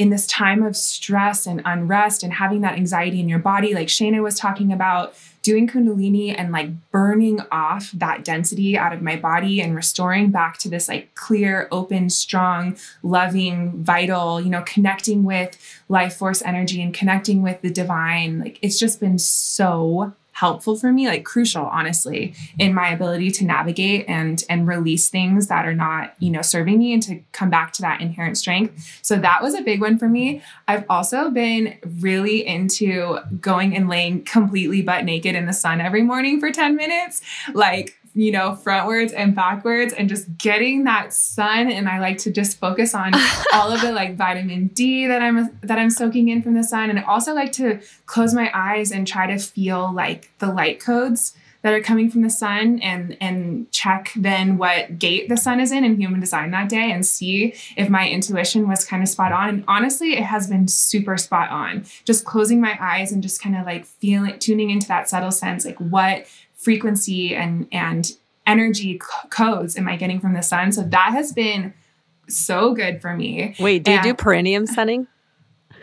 in this time of stress and unrest and having that anxiety in your body, like Shayna was talking about, doing Kundalini and like burning off that density out of my body and restoring back to this like clear, open, strong, loving, vital, you know, connecting with life force energy and connecting with the divine. Like it's just been so helpful for me, like crucial, honestly, in my ability to navigate and and release things that are not, you know, serving me and to come back to that inherent strength. So that was a big one for me. I've also been really into going and laying completely butt naked in the sun every morning for 10 minutes. Like you know, frontwards and backwards and just getting that sun. And I like to just focus on all of the like vitamin D that I'm that I'm soaking in from the sun. And I also like to close my eyes and try to feel like the light codes that are coming from the sun and and check then what gate the sun is in in human design that day and see if my intuition was kind of spot on and honestly it has been super spot on just closing my eyes and just kind of like feeling tuning into that subtle sense like what frequency and and energy c- codes am I getting from the sun? So that has been so good for me. Wait, do and, you do perineum sunning?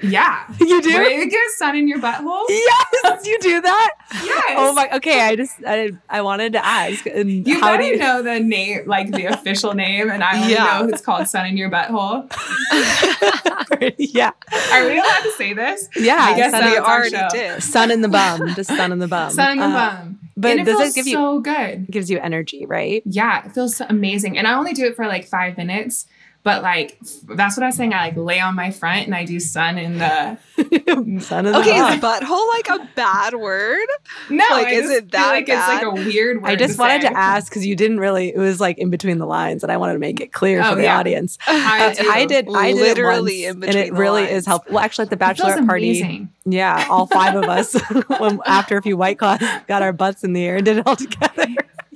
Yeah. You do? Where you get sun in your butthole? Yes, you do that? yes. Oh my okay, I just I, I wanted to ask. And you how do you know the name, like the official name, and I only yeah. know it's called sun in your butthole. yeah. Are we allowed to say this? Yeah. I guess we already did. Sun in the bum. Just sun in the bum. Sun in the uh, bum. But it does it give you so good? It gives you energy, right? Yeah, it feels amazing. And I only do it for like five minutes. But like that's what I was saying. I like lay on my front and I do sun in the sun in the Okay, is butthole like a bad word? No, like is it that like bad? it's like a weird word. I just to wanted say. to ask because you didn't really. It was like in between the lines, and I wanted to make it clear oh, for the yeah. audience. I, I did. I did literally it in between, and it really lines. is helpful. Well, actually, at the bachelor party, yeah, all five of us, when, after a few white claws, got our butts in the air and did it all together.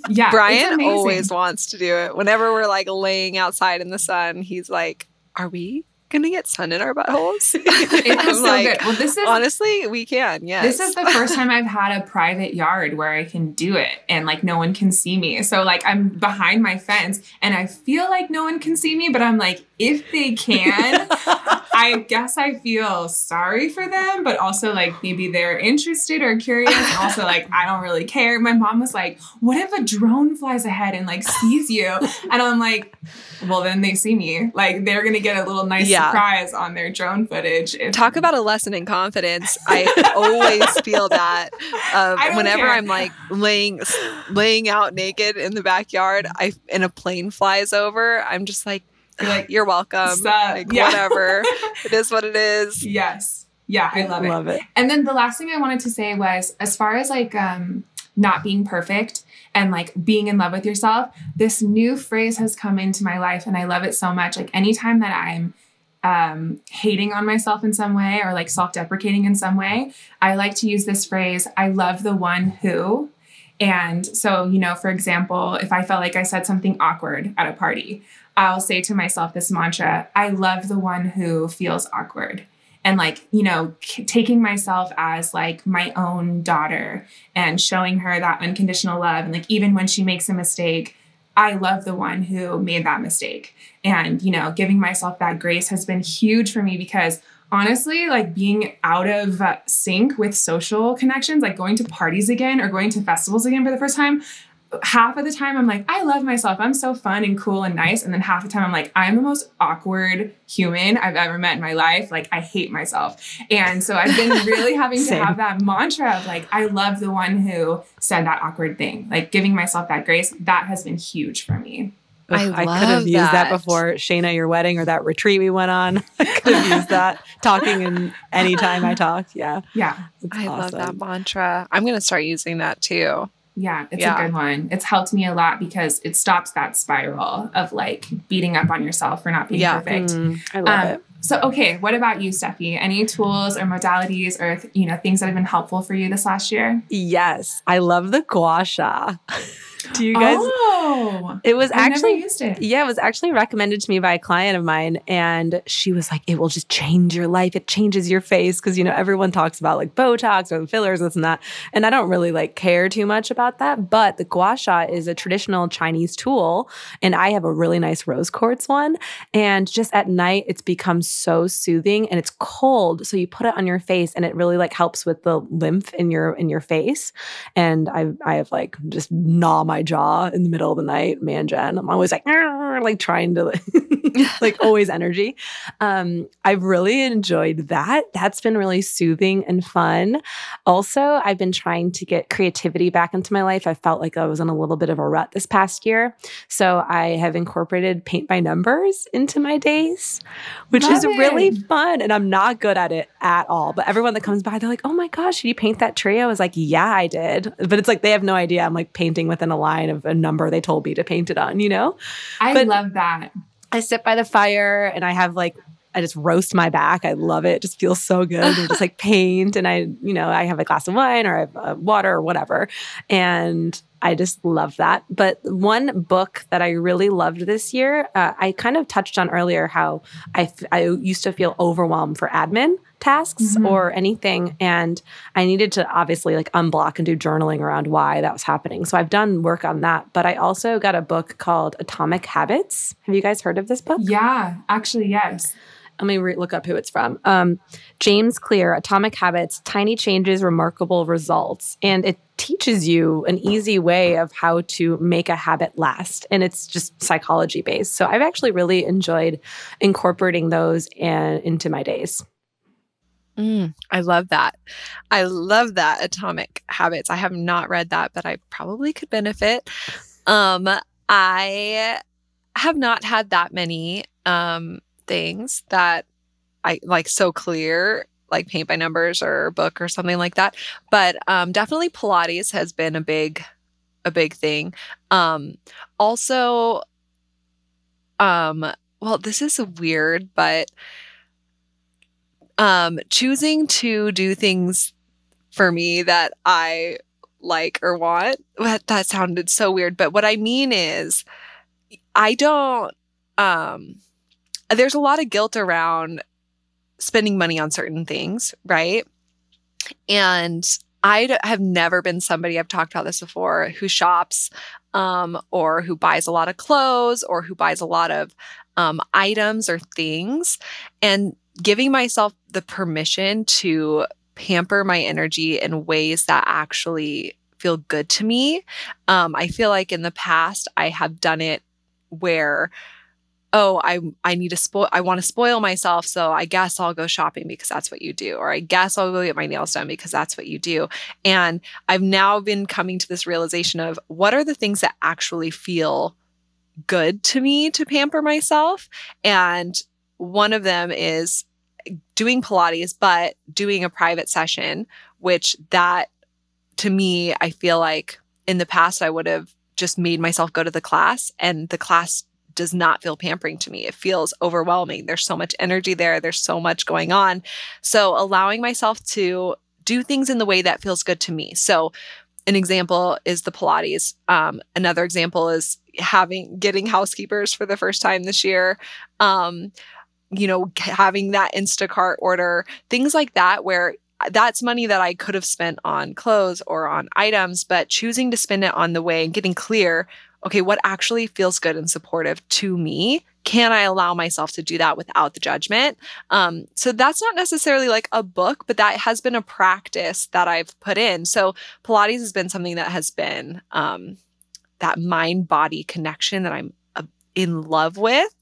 Yeah, Brian always wants to do it. Whenever we're like laying outside in the sun, he's like, are we gonna get sun in our buttholes? it feels so like, good. Well, this is honestly, we can. Yeah, This is the first time I've had a private yard where I can do it and like no one can see me. So like I'm behind my fence and I feel like no one can see me, but I'm like, if they can, I guess I feel sorry for them, but also like maybe they're interested or curious. And also like I don't really care. My mom was like, What if a drone flies ahead and like sees you? And I'm like, well then they see me. Like they're gonna get a little nice yeah. surprise on their drone footage. If- Talk about a lesson in confidence. I always feel that uh, whenever care. I'm like laying laying out naked in the backyard, I and a plane flies over, I'm just like, you're like you're welcome. Like, yeah. Whatever. it is what it is. Yes. Yeah, I love, love it. it. And then the last thing I wanted to say was as far as like um not being perfect and like being in love with yourself, this new phrase has come into my life and I love it so much. Like anytime that I'm um, hating on myself in some way or like self deprecating in some way, I like to use this phrase I love the one who. And so, you know, for example, if I felt like I said something awkward at a party, I'll say to myself this mantra I love the one who feels awkward. And like you know taking myself as like my own daughter and showing her that unconditional love. And like even when she makes a mistake i love the one who made that mistake. And you know giving myself that grace has been huge for me because honestly like being out of uh, sync with social connections like going to parties again or going to festivals again for the first time half of the time I'm like, I love myself. I'm so fun and cool and nice. And then half the time I'm like, I'm the most awkward human I've ever met in my life. Like, I hate myself. And so I've been really having to have that mantra of like, I love the one who said that awkward thing, like giving myself that grace. That has been huge for me. I, I could have used that. that before Shayna, your wedding or that retreat we went on. I could have used that talking in any time I talked. Yeah. Yeah. I awesome. love that mantra. I'm going to start using that too. Yeah, it's yeah. a good one. It's helped me a lot because it stops that spiral of like beating up on yourself for not being yeah. perfect. Mm, I love um, it. So, okay, what about you, Steffi? Any tools or modalities or you know things that have been helpful for you this last year? Yes, I love the gua sha. Do you guys? Oh, it was actually used it. Yeah, it was actually recommended to me by a client of mine, and she was like, "It will just change your life. It changes your face because you know everyone talks about like Botox or the fillers, this and that, and I don't really like care too much about that. But the gua sha is a traditional Chinese tool, and I have a really nice rose quartz one, and just at night it's become so soothing, and it's cold, so you put it on your face, and it really like helps with the lymph in your in your face, and I I have like just gnaw my jaw in the middle of the night, man, Jen. I'm always like, like trying to like always energy. Um, I've really enjoyed that. That's been really soothing and fun. Also, I've been trying to get creativity back into my life. I felt like I was in a little bit of a rut this past year. So I have incorporated paint by numbers into my days, which Love is it. really fun. And I'm not good at it at all. But everyone that comes by, they're like, oh my gosh, did you paint that tree? I was like, yeah, I did. But it's like they have no idea. I'm like painting within a line of a number they told me to paint it on, you know? I but love that. I sit by the fire and I have like I just roast my back. I love it. it just feels so good. And just like paint and I, you know, I have a glass of wine or I have uh, water or whatever. And I just love that. But one book that I really loved this year, uh, I kind of touched on earlier how I, f- I used to feel overwhelmed for admin tasks mm-hmm. or anything. And I needed to obviously like unblock and do journaling around why that was happening. So I've done work on that. But I also got a book called Atomic Habits. Have you guys heard of this book? Yeah, actually, yes. Let me re- look up who it's from. Um, James Clear, Atomic Habits, Tiny Changes, Remarkable Results. And it teaches you an easy way of how to make a habit last. And it's just psychology based. So I've actually really enjoyed incorporating those in, into my days. Mm, I love that. I love that Atomic Habits. I have not read that, but I probably could benefit. Um, I have not had that many um, things that I like so clear, like paint by numbers or book or something like that. But um, definitely Pilates has been a big, a big thing. Um, also, um, well, this is weird, but um, choosing to do things for me that I like or want. That, that sounded so weird, but what I mean is I don't um there's a lot of guilt around spending money on certain things, right? And I have never been somebody I've talked about this before who shops um, or who buys a lot of clothes or who buys a lot of um, items or things. And giving myself the permission to pamper my energy in ways that actually feel good to me. Um, I feel like in the past I have done it where, oh, I I need to spoil I want to spoil myself, so I guess I'll go shopping because that's what you do, or I guess I'll go get my nails done because that's what you do. And I've now been coming to this realization of what are the things that actually feel good to me to pamper myself and one of them is doing Pilates, but doing a private session, which that to me, I feel like in the past I would have just made myself go to the class and the class does not feel pampering to me. It feels overwhelming. There's so much energy there, there's so much going on. So, allowing myself to do things in the way that feels good to me. So, an example is the Pilates. Um, another example is having getting housekeepers for the first time this year. Um, you know, having that Instacart order, things like that, where that's money that I could have spent on clothes or on items, but choosing to spend it on the way and getting clear okay, what actually feels good and supportive to me? Can I allow myself to do that without the judgment? Um, so that's not necessarily like a book, but that has been a practice that I've put in. So Pilates has been something that has been um, that mind body connection that I'm uh, in love with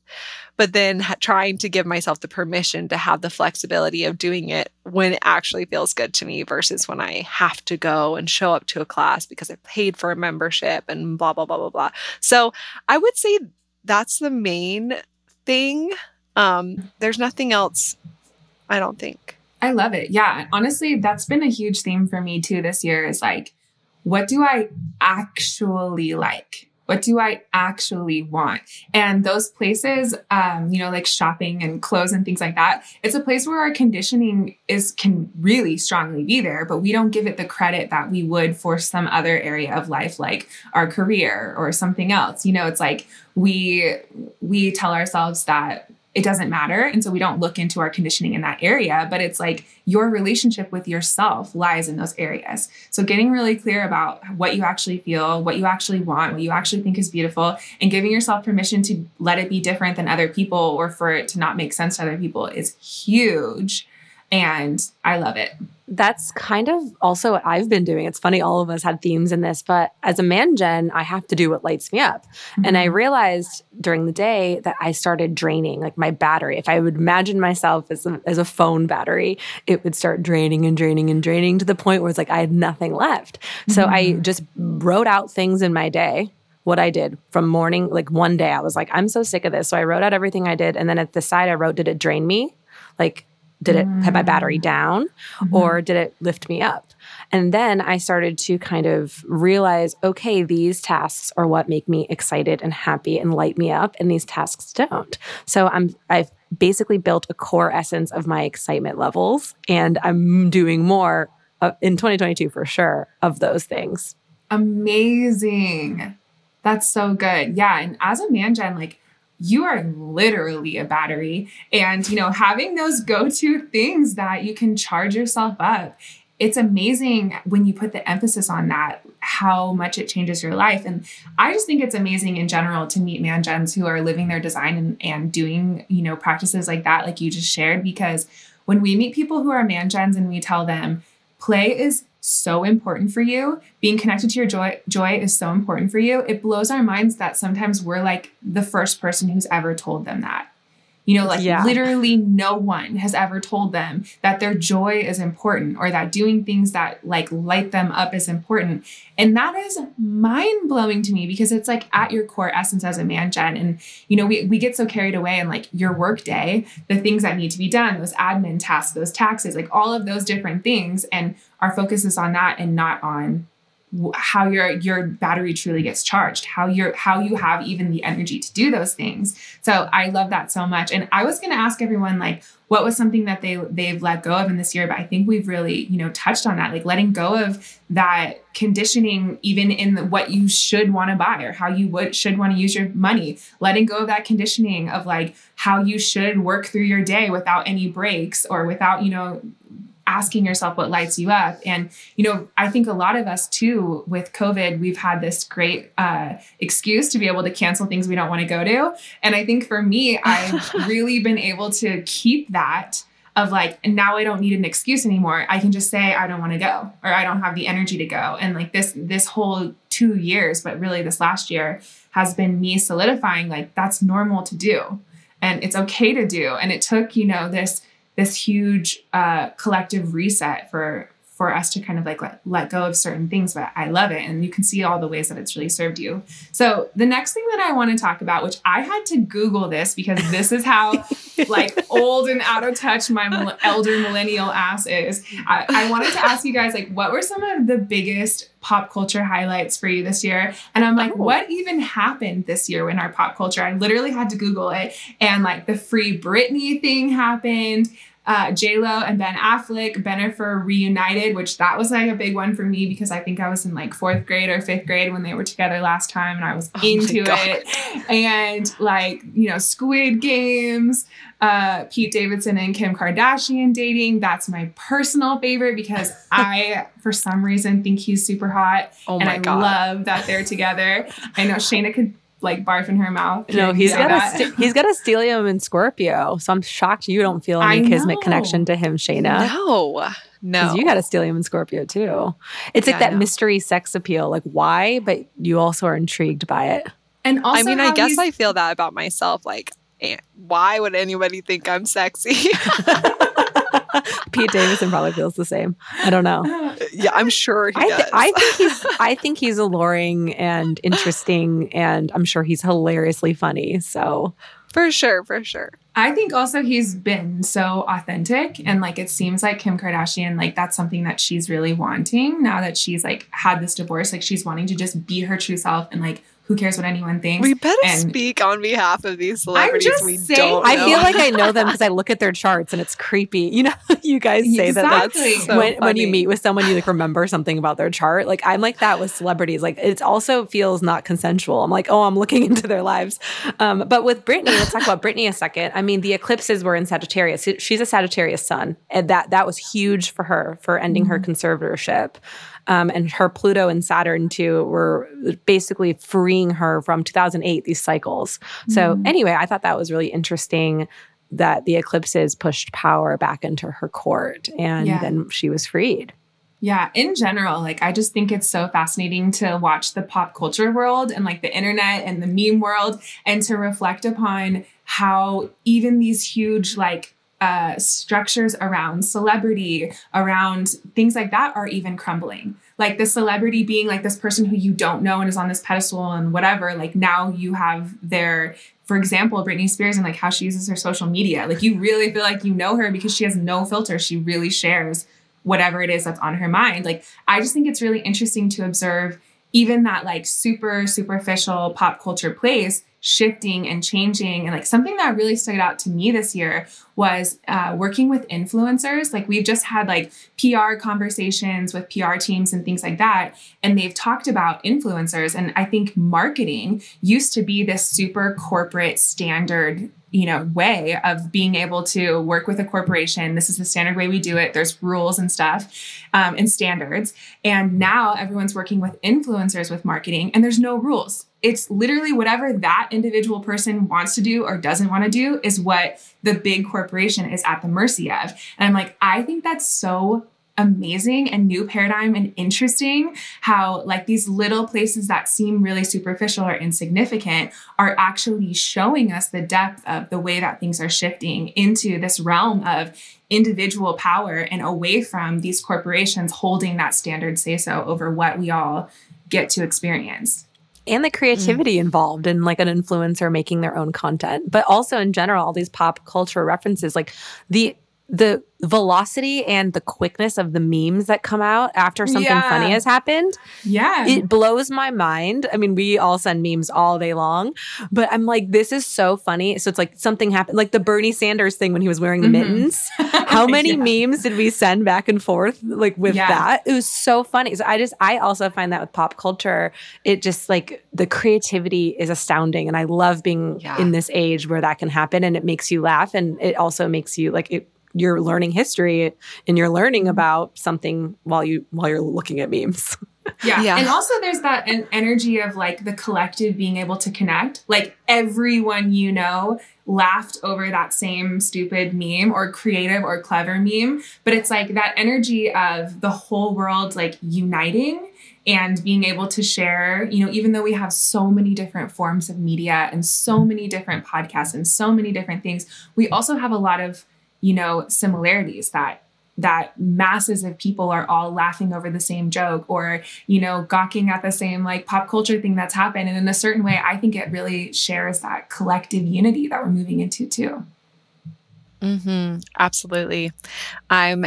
but then trying to give myself the permission to have the flexibility of doing it when it actually feels good to me versus when I have to go and show up to a class because I paid for a membership and blah, blah, blah, blah, blah. So I would say that's the main thing. Um, there's nothing else, I don't think. I love it. Yeah. Honestly, that's been a huge theme for me too this year is like, what do I actually like? What do I actually want? And those places, um, you know, like shopping and clothes and things like that, it's a place where our conditioning is can really strongly be there, but we don't give it the credit that we would for some other area of life, like our career or something else. You know, it's like we we tell ourselves that it doesn't matter. And so we don't look into our conditioning in that area, but it's like your relationship with yourself lies in those areas. So getting really clear about what you actually feel, what you actually want, what you actually think is beautiful, and giving yourself permission to let it be different than other people or for it to not make sense to other people is huge. And I love it. That's kind of also what I've been doing. It's funny, all of us had themes in this, but as a man Jen, I have to do what lights me up. Mm-hmm. And I mm-hmm. realized during the day that I started draining like my battery. If I would imagine myself as a, as a phone battery, it would start draining and draining and draining to the point where it's like I had nothing left. Mm-hmm. So I mm-hmm. just wrote out things in my day what I did from morning, like one day, I was like, I'm so sick of this. So I wrote out everything I did. And then at the side, I wrote, Did it drain me? Like, did it mm. my battery mm. down mm-hmm. or did it lift me up? And then I started to kind of realize okay, these tasks are what make me excited and happy and light me up, and these tasks don't. So I'm, I've basically built a core essence of my excitement levels, and I'm doing more uh, in 2022 for sure of those things. Amazing. That's so good. Yeah. And as a man gen, like, you are literally a battery. And, you know, having those go to things that you can charge yourself up, it's amazing when you put the emphasis on that, how much it changes your life. And I just think it's amazing in general to meet man gens who are living their design and, and doing, you know, practices like that, like you just shared, because when we meet people who are man gens and we tell them, play is so important for you. Being connected to your joy joy is so important for you. It blows our minds that sometimes we're like the first person who's ever told them that. You know, like yeah. literally no one has ever told them that their joy is important or that doing things that like light them up is important. And that is mind blowing to me because it's like at your core essence as a man Jen. And, you know, we, we get so carried away in like your work day, the things that need to be done, those admin tasks, those taxes, like all of those different things. And our focus is on that and not on how your your battery truly gets charged how you're how you have even the energy to do those things. So i love that so much. And i was going to ask everyone like what was something that they they've let go of in this year? But i think we've really you know touched on that like letting go of that conditioning even in the, what you should want to buy or how you would should want to use your money. Letting go of that conditioning of like how you should work through your day without any breaks or without you know asking yourself what lights you up. And, you know, I think a lot of us too, with COVID, we've had this great uh, excuse to be able to cancel things we don't want to go to. And I think for me, I've really been able to keep that of like now I don't need an excuse anymore. I can just say I don't want to go or I don't have the energy to go. And like this this whole 2 years, but really this last year has been me solidifying like that's normal to do and it's okay to do. And it took, you know, this this huge uh, collective reset for for us to kind of like let, let go of certain things but i love it and you can see all the ways that it's really served you. So the next thing that i want to talk about which i had to google this because this is how like old and out of touch my elder millennial ass is I, I wanted to ask you guys like what were some of the biggest pop culture highlights for you this year? And i'm like oh. what even happened this year in our pop culture? I literally had to google it and like the free britney thing happened uh, J Lo and Ben Affleck, Bennifer reunited, which that was like a big one for me because I think I was in like fourth grade or fifth grade when they were together last time, and I was oh into it. And like you know, Squid Games, uh, Pete Davidson and Kim Kardashian dating. That's my personal favorite because I, for some reason, think he's super hot, oh and I God. love that they're together. I know Shayna could like barf in her mouth. No, he's got a st- he's got a stellium in Scorpio, so I'm shocked you don't feel any kismet connection to him, Shayna. No, no, Because you got a stellium in Scorpio too. It's yeah, like that mystery sex appeal, like why, but you also are intrigued by it. And also, I mean, I guess I feel that about myself. Like, why would anybody think I'm sexy? Pete Davidson probably feels the same. I don't know. Yeah, I'm sure I, th- I, think he's I think he's alluring and interesting and I'm sure he's hilariously funny. So for sure, for sure. I think also he's been so authentic and like it seems like Kim Kardashian like that's something that she's really wanting now that she's like had this divorce like she's wanting to just be her true self and like who cares what anyone thinks? We better and speak on behalf of these celebrities we saying, don't. Know. I feel like I know them because I look at their charts and it's creepy. You know, you guys say exactly. that so when, when you meet with someone, you like remember something about their chart. Like I'm like that with celebrities. Like it also feels not consensual. I'm like, oh, I'm looking into their lives. Um, but with Britney, let's talk about Britney a second. I mean, the eclipses were in Sagittarius. She's a Sagittarius sun, and that that was huge for her for ending mm-hmm. her conservatorship. Um, and her Pluto and Saturn too were basically freeing her from 2008 these cycles. Mm. So anyway, I thought that was really interesting. that the eclipses pushed power back into her court and Yeah. then she was freed. Yeah, in general, like I just think it's so fascinating to watch the pop culture world and like the internet and the meme world and to reflect upon how even these huge like uh, structures around celebrity, around things like that are even crumbling. Like the celebrity being like this person who you don't know and is on this pedestal and whatever, like now you have their for example, Britney Spears and like how she uses her social media. Like you really feel like you know her because she has no filter. She really shares whatever it is that's on her mind. Like, I just think it's really interesting to observe even that like super superficial pop culture place shifting and changing. And like something that really stood out to me this year was uh, working with influencers. Like, we've just had like PR conversations with PR teams and things like that. And they've talked about influencers. And I think marketing used to be this super corporate standard you know way of being able to work with a corporation this is the standard way we do it there's rules and stuff um, and standards and now everyone's working with influencers with marketing and there's no rules it's literally whatever that individual person wants to do or doesn't want to do is what the big corporation is at the mercy of. And i'm like i think that's so amazing and new paradigm and interesting how like these little places that seem really superficial or insignificant are actually showing us the depth of the way that things are shifting into this realm of individual power and away from these corporations holding that standard say so over what we all get to experience and the creativity mm. involved in like an influencer making their own content but also in general all these pop culture references like the the velocity and the quickness of the memes that come out after something Yeah. funny has happened yeah it blows my mind i mean we all send memes all day long but i'm like this is so funny so it's like something happened like the bernie sanders thing when he was wearing the Mhm. mittens how many Yeah. memes did we send back and forth like with Yeah. that it was so funny so i just i also find that with pop culture it just like the creativity is astounding and i love being in this age where that can happen and it makes you laugh and it also makes you like it you're learning history and you're learning mm-hmm. about something while you while you're looking at memes Yeah. Yeah. And also there's that an energy of like the collective being able to connect. Like everyone you know laughed over that same stupid meme or creative or clever meme, but it's like that energy of the whole world like uniting and being able to share, you know, even though we have so many different forms of media and so many different podcasts and so many different things, we also have a lot of, you know, similarities that that masses of people are all laughing over the same joke or you know gawking at the same like pop culture thing that's happened and in a certain way i think it really shares that collective unity that we're moving into too Mm-hmm. Absolutely. I'm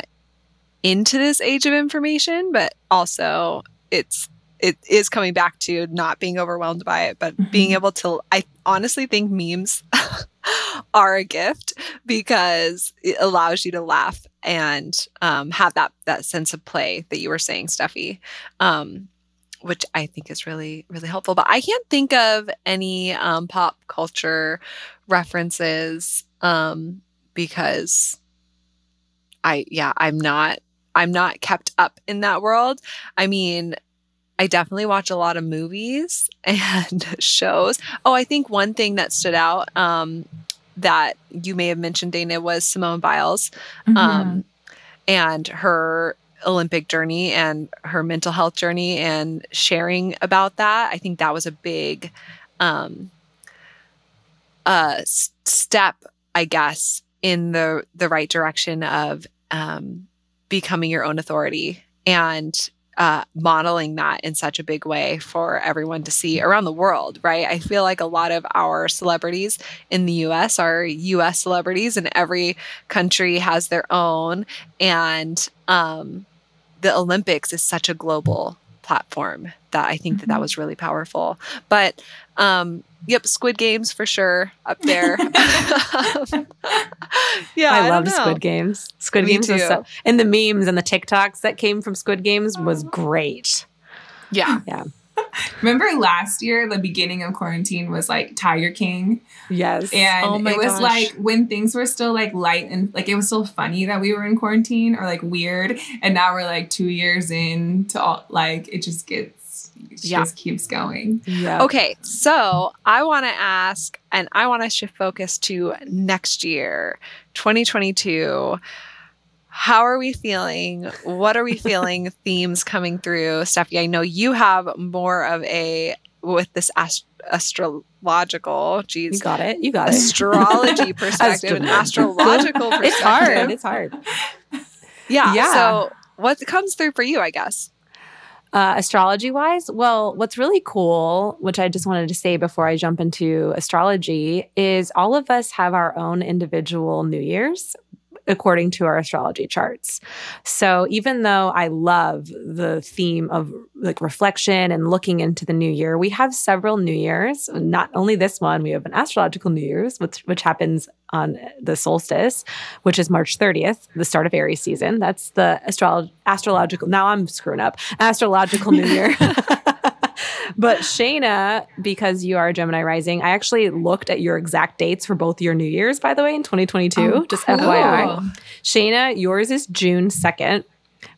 into this age of information, but also it's it is coming back to not being overwhelmed by it, but being Mhm. able to I honestly think memes are a gift because it allows you to laugh and um, have that that sense of play that you were saying, Steffi. Um, which I think is really, really helpful. But I can't think of any um, pop culture references um, because I, yeah, I'm not, I'm not kept up in that world. I mean, I definitely watch a lot of movies and shows. Oh, I think one thing that stood out um, that you may have mentioned, Dana, was Simone Biles Mm-hmm. um, and her Olympic journey and her mental health journey and sharing about that. I think that was a big um, uh, s- step, I guess, in the the right direction of um, becoming your own authority and uh, modeling that in such a big way for everyone to see around the world, right? I feel like a lot of our celebrities in the US are US celebrities, and every country has their own. And um, the Olympics is such a global platform that I think that that Mhm. was really powerful. But um, yep, Squid Games for sure up there. yeah, I, I, loved. Squid Games. Squid Me Games was too. so, and the memes and the TikToks that came from Squid Games was great. Yeah, yeah. remember last year the beginning of quarantine was like tiger king Yes. and Oh it was gosh. like when things were still like light and like it was still funny that we were in quarantine or like weird and now we're like two years in to all like it just gets she yeah. just keeps going. Yeah. Okay, so I want to ask, and I want to shift focus to next year, 2022 how are we feeling? What are we feeling? Themes coming through. Steffi, I know you have more of a with this ast- astrological, geez, you got it. You got it. Astrology perspective and astrological perspective. It's hard. It's hard. Yeah. Yeah. So what comes through for you, I guess? Uh, astrology wise, well, what's really cool, which I just wanted to say before I jump into astrology, is all of us have our own individual New Year's according to our astrology charts. So even though I love the theme of like reflection and looking into the new year, we have several new years. Not only this one, we have an astrological new year's, which which happens on the solstice, which is March 30th, the start of Aries season. That's the astro- astrological. Now I'm screwing up. Astrological New Year. but Shayna, because you are a Gemini rising, I actually looked at your exact dates for both your New Year's, by the way, in 2022. Oh, just cool. FYI. Shayna, yours is June 2nd,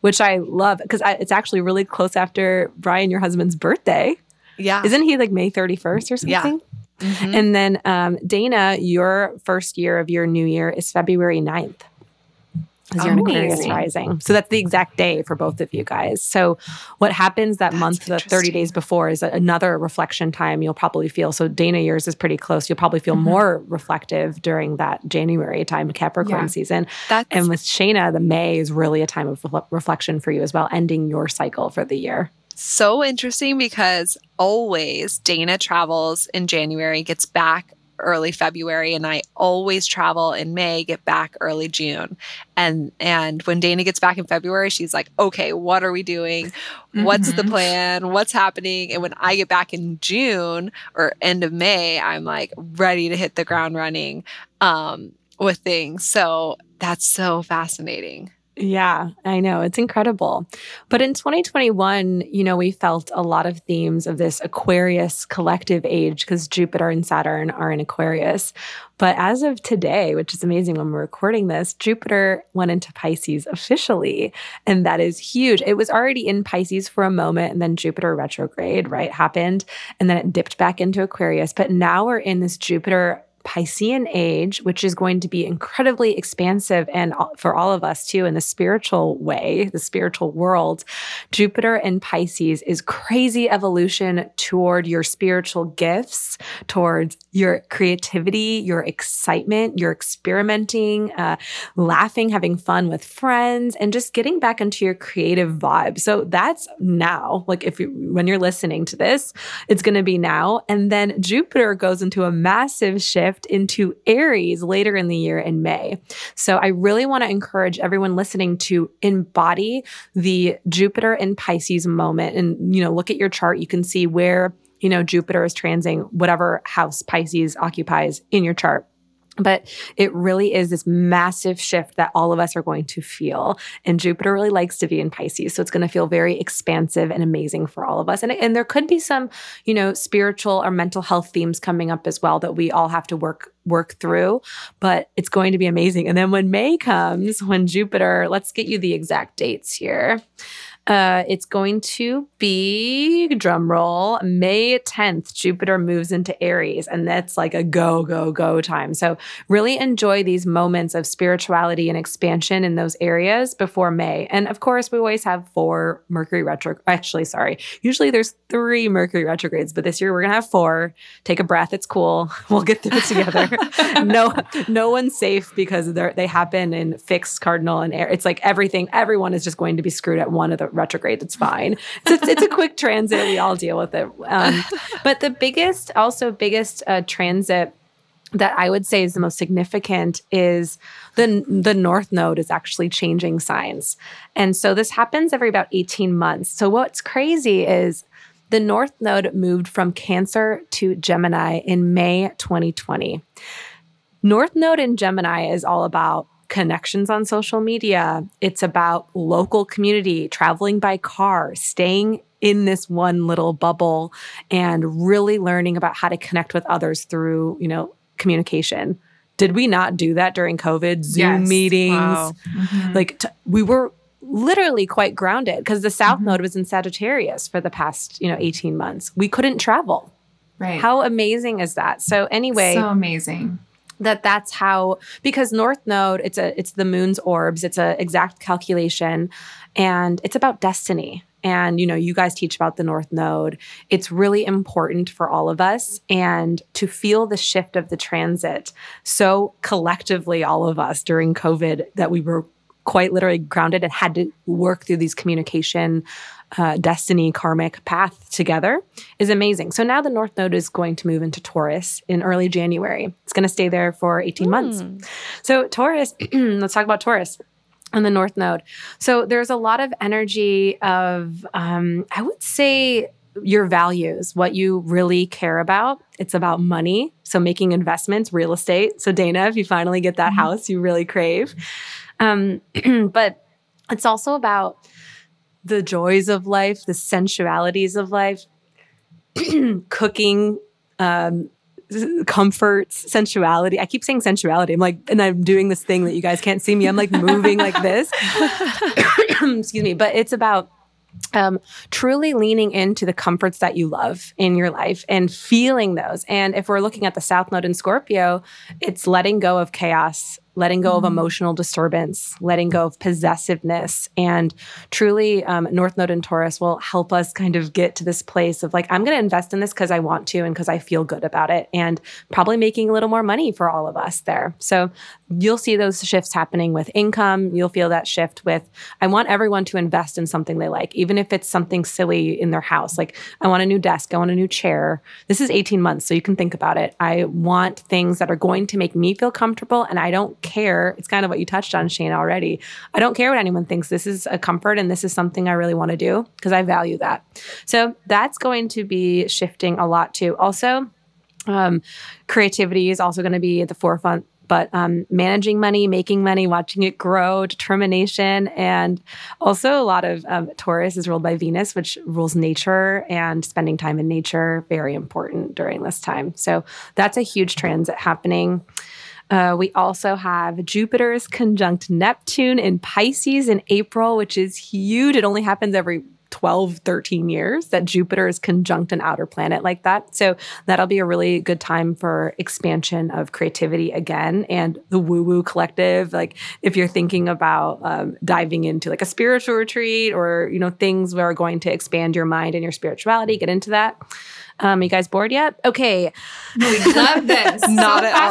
which I love because it's actually really close after Brian, your husband's birthday. Yeah. Isn't he like May 31st or something? Yeah. Mm-hmm. And then um, Dana, your first year of your new year is February 9th because you're an Aquarius rising. So that's the exact day for both of you guys. So what happens that that's month, the 30 days before, is another reflection time you'll probably feel. So Dana, yours is pretty close. You'll probably feel mm-hmm. more reflective during that January time, Capricorn yeah. season. That's, and with Shayna, the May is really a time of reflection for you as well, ending your cycle for the year so interesting because always Dana travels in January, gets back early February and I always travel in May, get back early June. And and when Dana gets back in February, she's like, "Okay, what are we doing? What's mm-hmm. the plan? What's happening?" And when I get back in June or end of May, I'm like ready to hit the ground running um, with things. So that's so fascinating. Yeah, I know. It's incredible. But in 2021, you know, we felt a lot of themes of this Aquarius collective age because Jupiter and Saturn are in Aquarius. But as of today, which is amazing when we're recording this, Jupiter went into Pisces officially. And that is huge. It was already in Pisces for a moment, and then Jupiter retrograde, right, happened. And then it dipped back into Aquarius. But now we're in this Jupiter Piscean age, which is going to be incredibly expansive and for all of us too in the spiritual way, the spiritual world. Jupiter in Pisces is crazy evolution toward your spiritual gifts, towards your creativity, your excitement, your experimenting, uh, laughing, having fun with friends, and just getting back into your creative vibe. So that's now. Like if you, when you're listening to this, it's going to be now. And then Jupiter goes into a massive shift shift into Aries later in the year in May. So I really want to encourage everyone listening to embody the Jupiter in Pisces moment and, you know, look at your chart. You can see where, you know, Jupiter is transiting whatever house Pisces occupies in your chart. But it really is this massive shift that all of us are going to feel. And Jupiter really likes to be in Pisces. So it's going to feel very expansive and amazing for all of us. And, and there could be some, you know, spiritual or mental health themes coming up as well that we all have to work work through, but it's going to be amazing. And then when May comes, when Jupiter, let's get you the exact dates here. Uh, it's going to be drum roll May 10th. Jupiter moves into Aries, and that's like a go, go, go time. So, really enjoy these moments of spirituality and expansion in those areas before May. And of course, we always have four Mercury retro. Actually, sorry. Usually there's three Mercury retrogrades, but this year we're gonna have four. Take a breath. It's cool. We'll get through it together. no, no one's safe because they they happen in fixed cardinal and air. It's like everything. Everyone is just going to be screwed at one of the retrograde. It's fine. It's, it's a quick transit. We all deal with it. Um, but the biggest, also biggest uh, transit that I would say is the most significant is the the North Node is actually changing signs, and so this happens every about eighteen months. So what's crazy is the North Node moved from Cancer to Gemini in May 2020. North Node in Gemini is all about connections on social media. It's about local community, traveling by car, staying in this one little bubble and really learning about how to connect with others through, you know, communication. Did we not do that during COVID? Zoom yes. meetings. Wow. Mm-hmm. Like t- we were literally quite grounded because the south Mhm. node was in Sagittarius for the past, you know, 18 months. We couldn't travel. Right. How amazing is that? So anyway, so amazing. That that's how because north node it's a it's the moon's orbs it's a exact calculation and it's about destiny. And you know you guys teach about the north node. It's really important for all of us and to feel the shift of the transit so collectively all of us during covid that we were quite literally grounded and had to work through these communication uh, destiny karmic path together is amazing. So now the North Node is going to move into Taurus in early January. It's going to stay there for 18 months. Hmm. So, Taurus, let's talk about Taurus and the North Node. So, there's a lot of energy of, um, I would say, your values, what you really care about. It's about money. So, making investments, real estate. So, Dana, if you finally get that Mhm. house you really crave. Um, but it's also about the joys of life, the sensualities of life, cooking, um, comforts, sensuality. I keep saying sensuality. I'm like, and I'm doing this thing that you guys can't see me. I'm like moving like this. Excuse me. But it's about um, truly leaning into the comforts that you love in your life and feeling those. And if we're looking at the South Node in Scorpio, it's letting go of chaos, letting go of Mhm. emotional disturbance, letting go of possessiveness. And truly, um, North Node in Taurus will help us kind of get to this place of like, I'm going to invest in this because I want to and because I feel good about it, and probably making a little more money for all of us there. So you'll see those shifts happening with income. You'll feel that shift with, I want everyone to invest in something they like, even if it's something silly in their house. Like, I want a new desk, I want a new chair. This is 18 months, so you can think about it. I want things that are going to make me feel comfortable, and I don't care. It's kind of what you touched on, Shayna, already. I don't care what anyone thinks. This is a comfort, and this is something I really want to do because I value that. So that's going to be shifting a lot too. Also, um, creativity is also going to be at the forefront but um, managing money making money watching it grow determination and also a lot of um, taurus is ruled by venus which rules nature and spending time in nature very important during this time so that's a huge transit happening uh, we also have Jupiter's conjunct Neptune in Pisces in April, which is huge. It only happens every 12, 13 years that Jupiter is conjunct an outer planet like that. So that'll be a really good time for expansion of creativity again and the woo woo collective. Like if you're thinking about um, diving into like a spiritual retreat or, you know, things that are going to expand your mind and your spirituality, get into that. Um, you guys bored yet? Okay. We love this. Not so at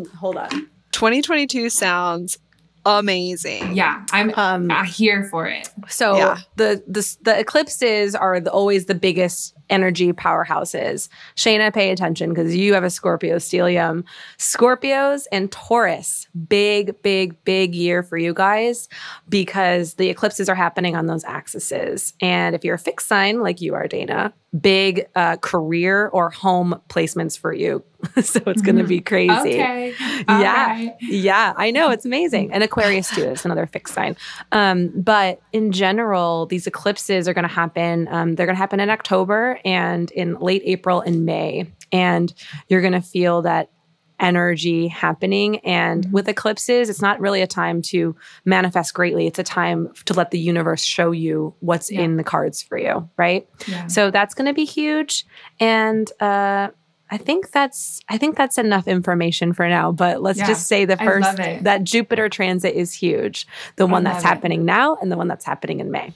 all. Hold on. 2022 sounds amazing. Yeah, I'm Um, here for it. So Yeah. the, the the eclipses are the, always the biggest energy powerhouses. Shayna, pay attention because you have a Scorpio stellium. Scorpios and Taurus, big, big, big year for you guys because the eclipses are happening on those axes. And if you're a fixed sign like you are, Dana, big uh, career or home placements for you. so it's going to be crazy. Okay. Yeah. Alright. Yeah, I know it's amazing. And Aquarius too is another fixed sign. Um, but in general, these eclipses are going to happen. Um, they're going to happen in October and in late April and May, and you're going to feel that energy happening. And Mhm. with eclipses, it's not really a time to manifest greatly. It's a time to let the universe show you what's Yeah. in the cards for you, right? Yeah. So that's going to be huge, and uh, I think that's I think that's enough information for now. But let's Yeah, just say the first that Jupiter transit is huge, the I one that's love it. happening now and the one that's happening in May.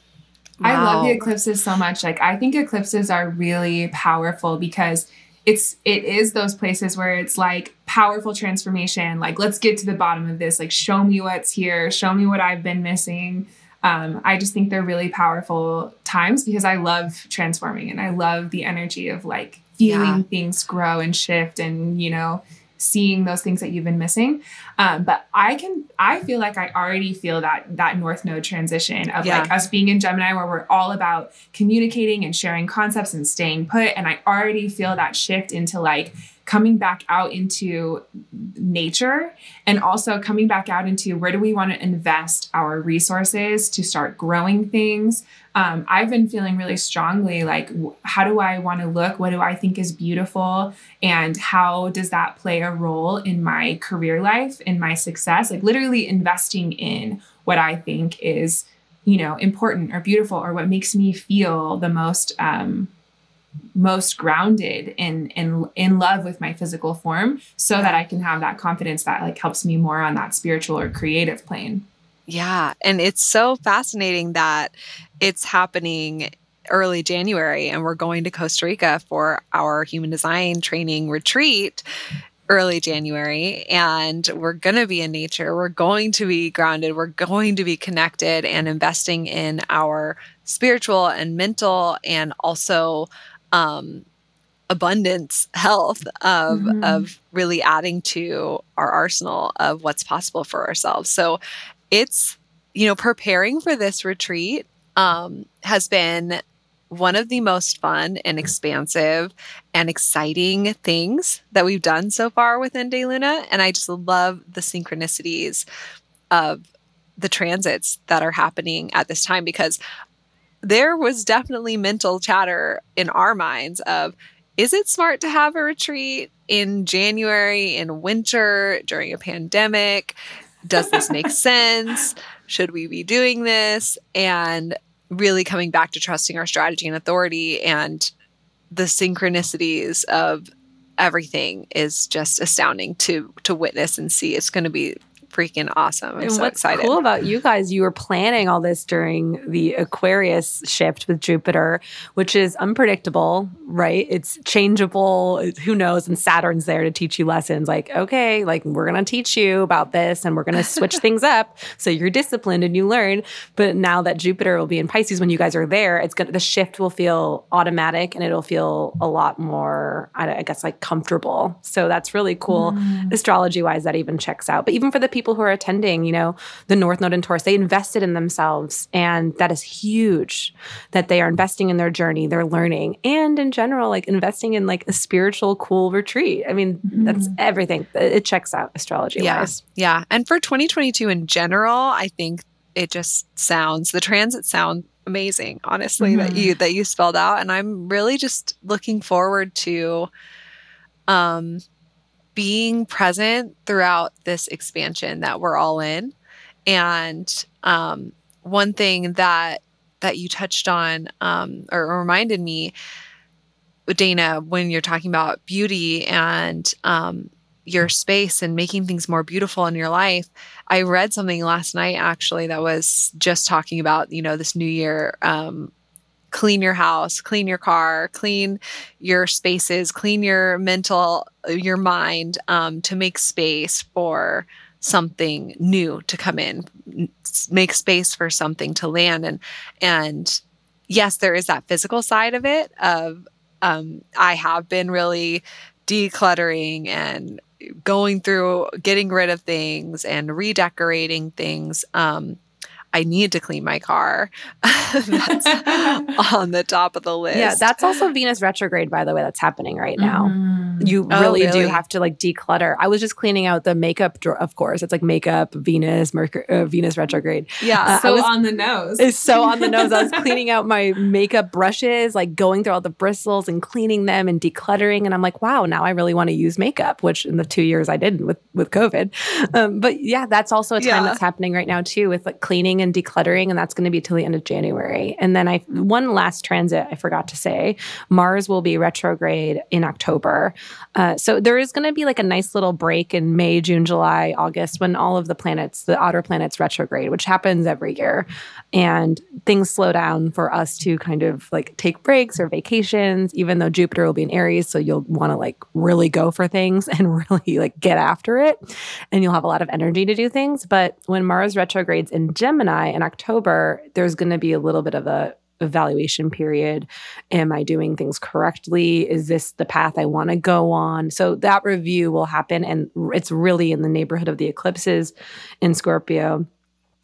I love the eclipses so much. Like I think eclipses are really powerful because it's it is those places where it's like powerful transformation. Like let's get to the bottom of this. Like show me what's here. Show me what I've been missing. Um, I just think they're really powerful times because I love transforming and I love the energy of like feeling Yeah. things grow and shift and you know seeing those things that you've been missing. Um, but I can, I feel like I already feel that that North Node transition of Yeah. like us being in Gemini, where we're all about communicating and sharing concepts and staying put. And I already feel that shift into like coming back out into nature and also coming back out into where do we want to invest our resources to start growing things. Um, I've been feeling really strongly like, how do I want to look? What do I think is beautiful? And how does that play a role in my career life, in my success? Like, literally investing in what I think is, you know, important or beautiful or what makes me feel the most um, most grounded in in in love with my physical form so that I can have that confidence that like helps me more on that spiritual or creative plane. Yeah, and it's so fascinating that it's happening early January and we're going to Costa Rica for our human design training retreat early January and we're going to be in nature. We're going to be grounded. We're going to be connected and investing in our spiritual and mental and also um, abundance health of mm-hmm. of really adding to our arsenal of what's possible for ourselves. So it's you know preparing for this retreat um, has been one of the most fun and expansive and exciting things that we've done so far within De Luna. And I just love the synchronicities of the transits that are happening at this time because there was definitely mental chatter in our minds of is it smart to have a retreat in January in winter during a pandemic? Does this make sense? Should we be doing this? And really coming back to trusting our strategy and authority and the synchronicities of everything is just astounding to to witness and see. It's going to be freaking awesome. I'm and so what's excited. cool about you guys, you were planning all this during the Aquarius shift with Jupiter, which is unpredictable, right? It's changeable. Who knows? And Saturn's there to teach you lessons like, okay, like we're going to teach you about this and we're going to switch things up. So you're disciplined and you learn. But now that Jupiter will be in Pisces when you guys are there, it's going to, the shift will feel automatic and it'll feel a lot more, I guess, like comfortable. So that's really cool. Mm. Astrology wise, that even checks out. But even for the people people who are attending, you know, the North Node in Taurus, they invested in themselves. And that is huge that they are investing in their journey, they're learning, and in general, like investing in like a spiritual, cool retreat. I mean, mm-hmm. that's everything. It checks out astrology wise. Yeah. yeah. And for 2022 in general, I think it just sounds, the transit sound amazing honestly mm-hmm. that you that you spelled out and i'm really just looking forward to um being present throughout this expansion that we're all in. And um, one thing that that you touched on um, or reminded me, Dana, when you're talking about beauty and um, your space and making things more beautiful in your life. I read something last night actually that was just talking about, you know, this new year um, clean your house, clean your car, clean your spaces, clean your mental, your mind um, to make space for something new to come in, make space for something to land. And, and yes, there is that physical side of it of, um, I have been really decluttering and going through getting rid of things and redecorating things um, I need to clean my car. that's on the top of the list. Yeah, that's also Venus retrograde, by the way, that's happening right now. Mm. You really, oh, really, do have to like declutter. I was just cleaning out the makeup drawer, of course. It's like makeup, Venus, Mercury, uh, Venus retrograde. Yeah, uh, so was, on the nose. It's so on the nose. I was cleaning out my makeup brushes, like going through all the bristles and cleaning them and decluttering. And I'm like, wow, now I really want to use makeup, which in the two years I didn't with with COVID. Um, but yeah, that's also a time yeah. that's happening right now too with like cleaning and decluttering, and that's going to be till the end of January. And then I one last transit I forgot to say, Mars will be retrograde in October. Uh, so there is going to be like a nice little break in May, June, July, August when all of the planets, the outer planets, retrograde, which happens every year, and things slow down for us to kind of like take breaks or vacations. Even though Jupiter will be in Aries, so you'll want to like really go for things and really like get after it, and you'll have a lot of energy to do things. But when Mars retrogrades in Gemini in October, there's going to be a little bit of a evaluation period. Am I doing things correctly? Is this the path I want to go on? So that review will happen. And it's really in the neighborhood of the eclipses in Scorpio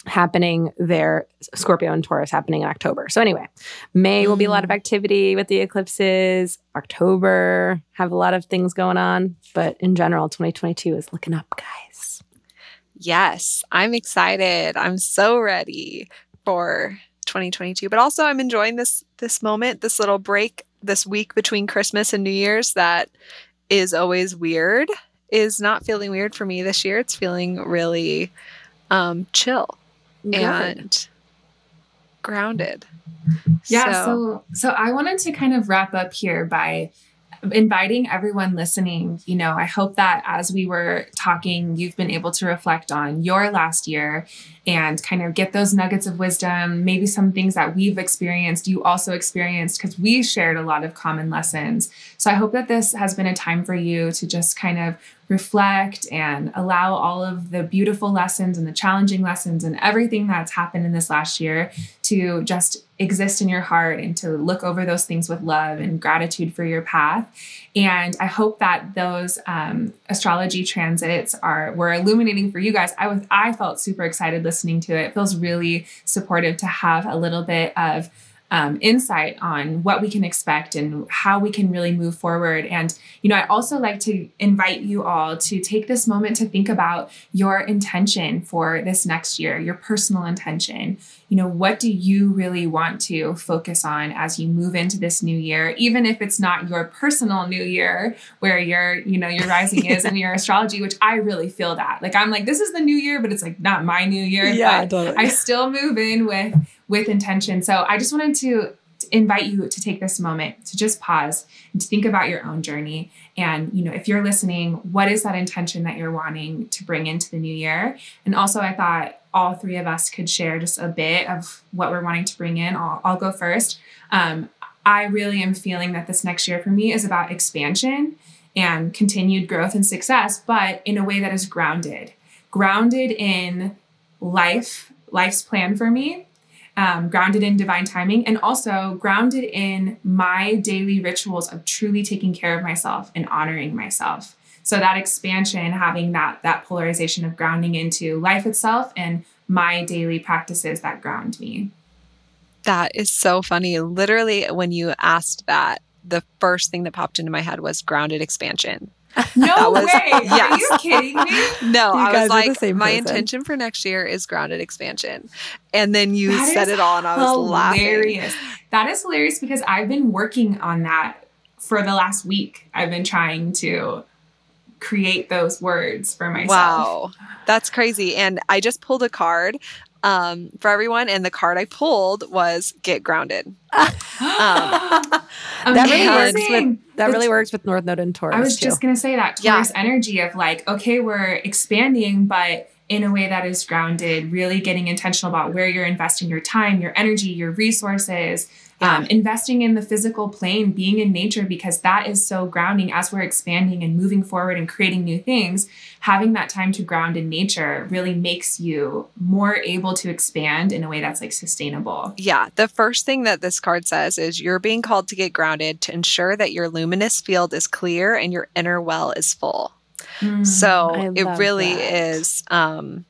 happening there scorpio and taurus happening in october so anyway may will be a lot of mm. activity with the eclipses october have a lot of things going on but in general 2022 is looking up guys Yes, I'm excited. I'm so ready for 2022. But also I'm enjoying this this moment, this little break this week between Christmas and New Year's that is always weird. Is not feeling weird for me this year. It's feeling really um, chill. Good. and grounded. Yeah, so so I wanted to kind of wrap up here by inviting everyone listening. You know, I hope that as we were talking, you've been able to reflect on your last year and kind of get those nuggets of wisdom, maybe some things that we've experienced, you also experienced, because we shared a lot of common lessons. So I hope that this has been a time for you to just kind of reflect and allow all of the beautiful lessons and the challenging lessons and everything that's happened in this last year to just exist in your heart and to look over those things with love and gratitude for your path. And I hope that those um, astrology transits are were illuminating for you guys. I was I felt super excited listening to it. It feels really supportive to have a little bit of um, insight on what we can expect and how we can really move forward. And, you know, I also like to invite you all to take this moment to think about your intention for this next year, your personal intention. You know, what do you really want to focus on as you move into this new year, even if it's not your personal new year where your, you know, your rising is and your astrology, which I really feel that. Like, I'm like, this is the new year, but it's like not my new year. Yeah, but totally. I still move in with with intention. So I just wanted to invite you to take this moment to just pause and to think about your own journey. And you know if you're listening what is that intention that you're wanting to bring into the new year? And also i thought all three of us could share just a bit of what we're wanting to bring in. I'll, I'll go first. Um, i really am feeling that this next year for me is about expansion and continued growth and success but in a way that is grounded. Grounded in life life's plan for me um, grounded in divine timing, and also grounded in my daily rituals of truly taking care of myself and honoring myself. So that expansion, having that that polarization of grounding into life itself and my daily practices that ground me. That is so funny. Literally, when you asked that, the first thing that popped into my head was grounded expansion. No That was- way! Are you kidding me? No, You I was like, my person. intention for next year is grounded expansion. And then you That said it all, and I was laughing. hilarious. That is hilarious because I've been working on that for the last week. I've been trying to create those words for myself. Wow, that's crazy. And I just pulled a card um, for everyone, and the card I pulled was get grounded. that really works with that really works with North Node and Taurus. I was too. just gonna say that Yeah. Taurus energy of like, okay, we're expanding, but in a way that is grounded, really getting intentional about where you're investing your time, your energy, your resources, um, investing in the physical plane, being in nature, because that is so grounding as we're expanding and moving forward and creating new things. Having that time to ground in nature really makes you more able to expand in a way that's like sustainable. Yeah, the first thing that this card says is you're being called to get grounded to ensure that your luminous field is clear and your inner well is full. Mm. So it really that. is um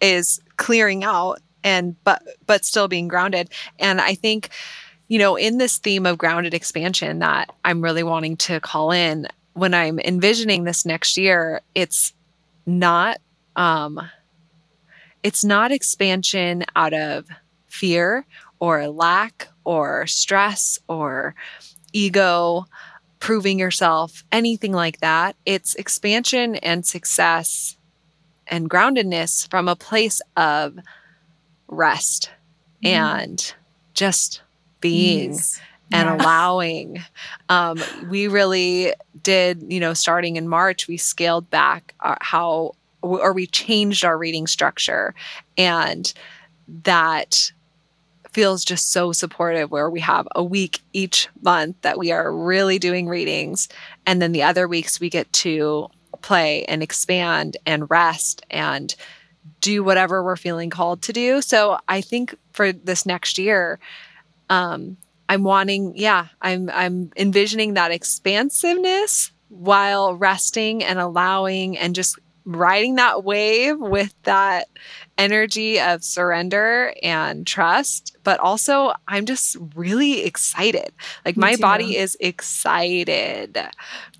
is clearing out and but but still being grounded. And I think, you know, in this theme of grounded expansion that I'm really wanting to call in when I'm envisioning this next year, it's not um it's not expansion out of fear or lack or stress or ego proving yourself, anything like that. It's expansion and success and groundedness from a place of rest and just being Yes. and Yeah. allowing. Um, we really did, you know, starting in March, we scaled back our, how, or we changed our reading structure. And that feels just so supportive where we have a week each month that we are really doing readings. And then the other weeks we get to play and expand and rest and do whatever we're feeling called to do. So I think for this next year, um, I'm wanting, yeah, I'm I'm envisioning that expansiveness while resting and allowing and just riding that wave with that energy of surrender and trust. But also I'm just really excited. Like Me my too. body is excited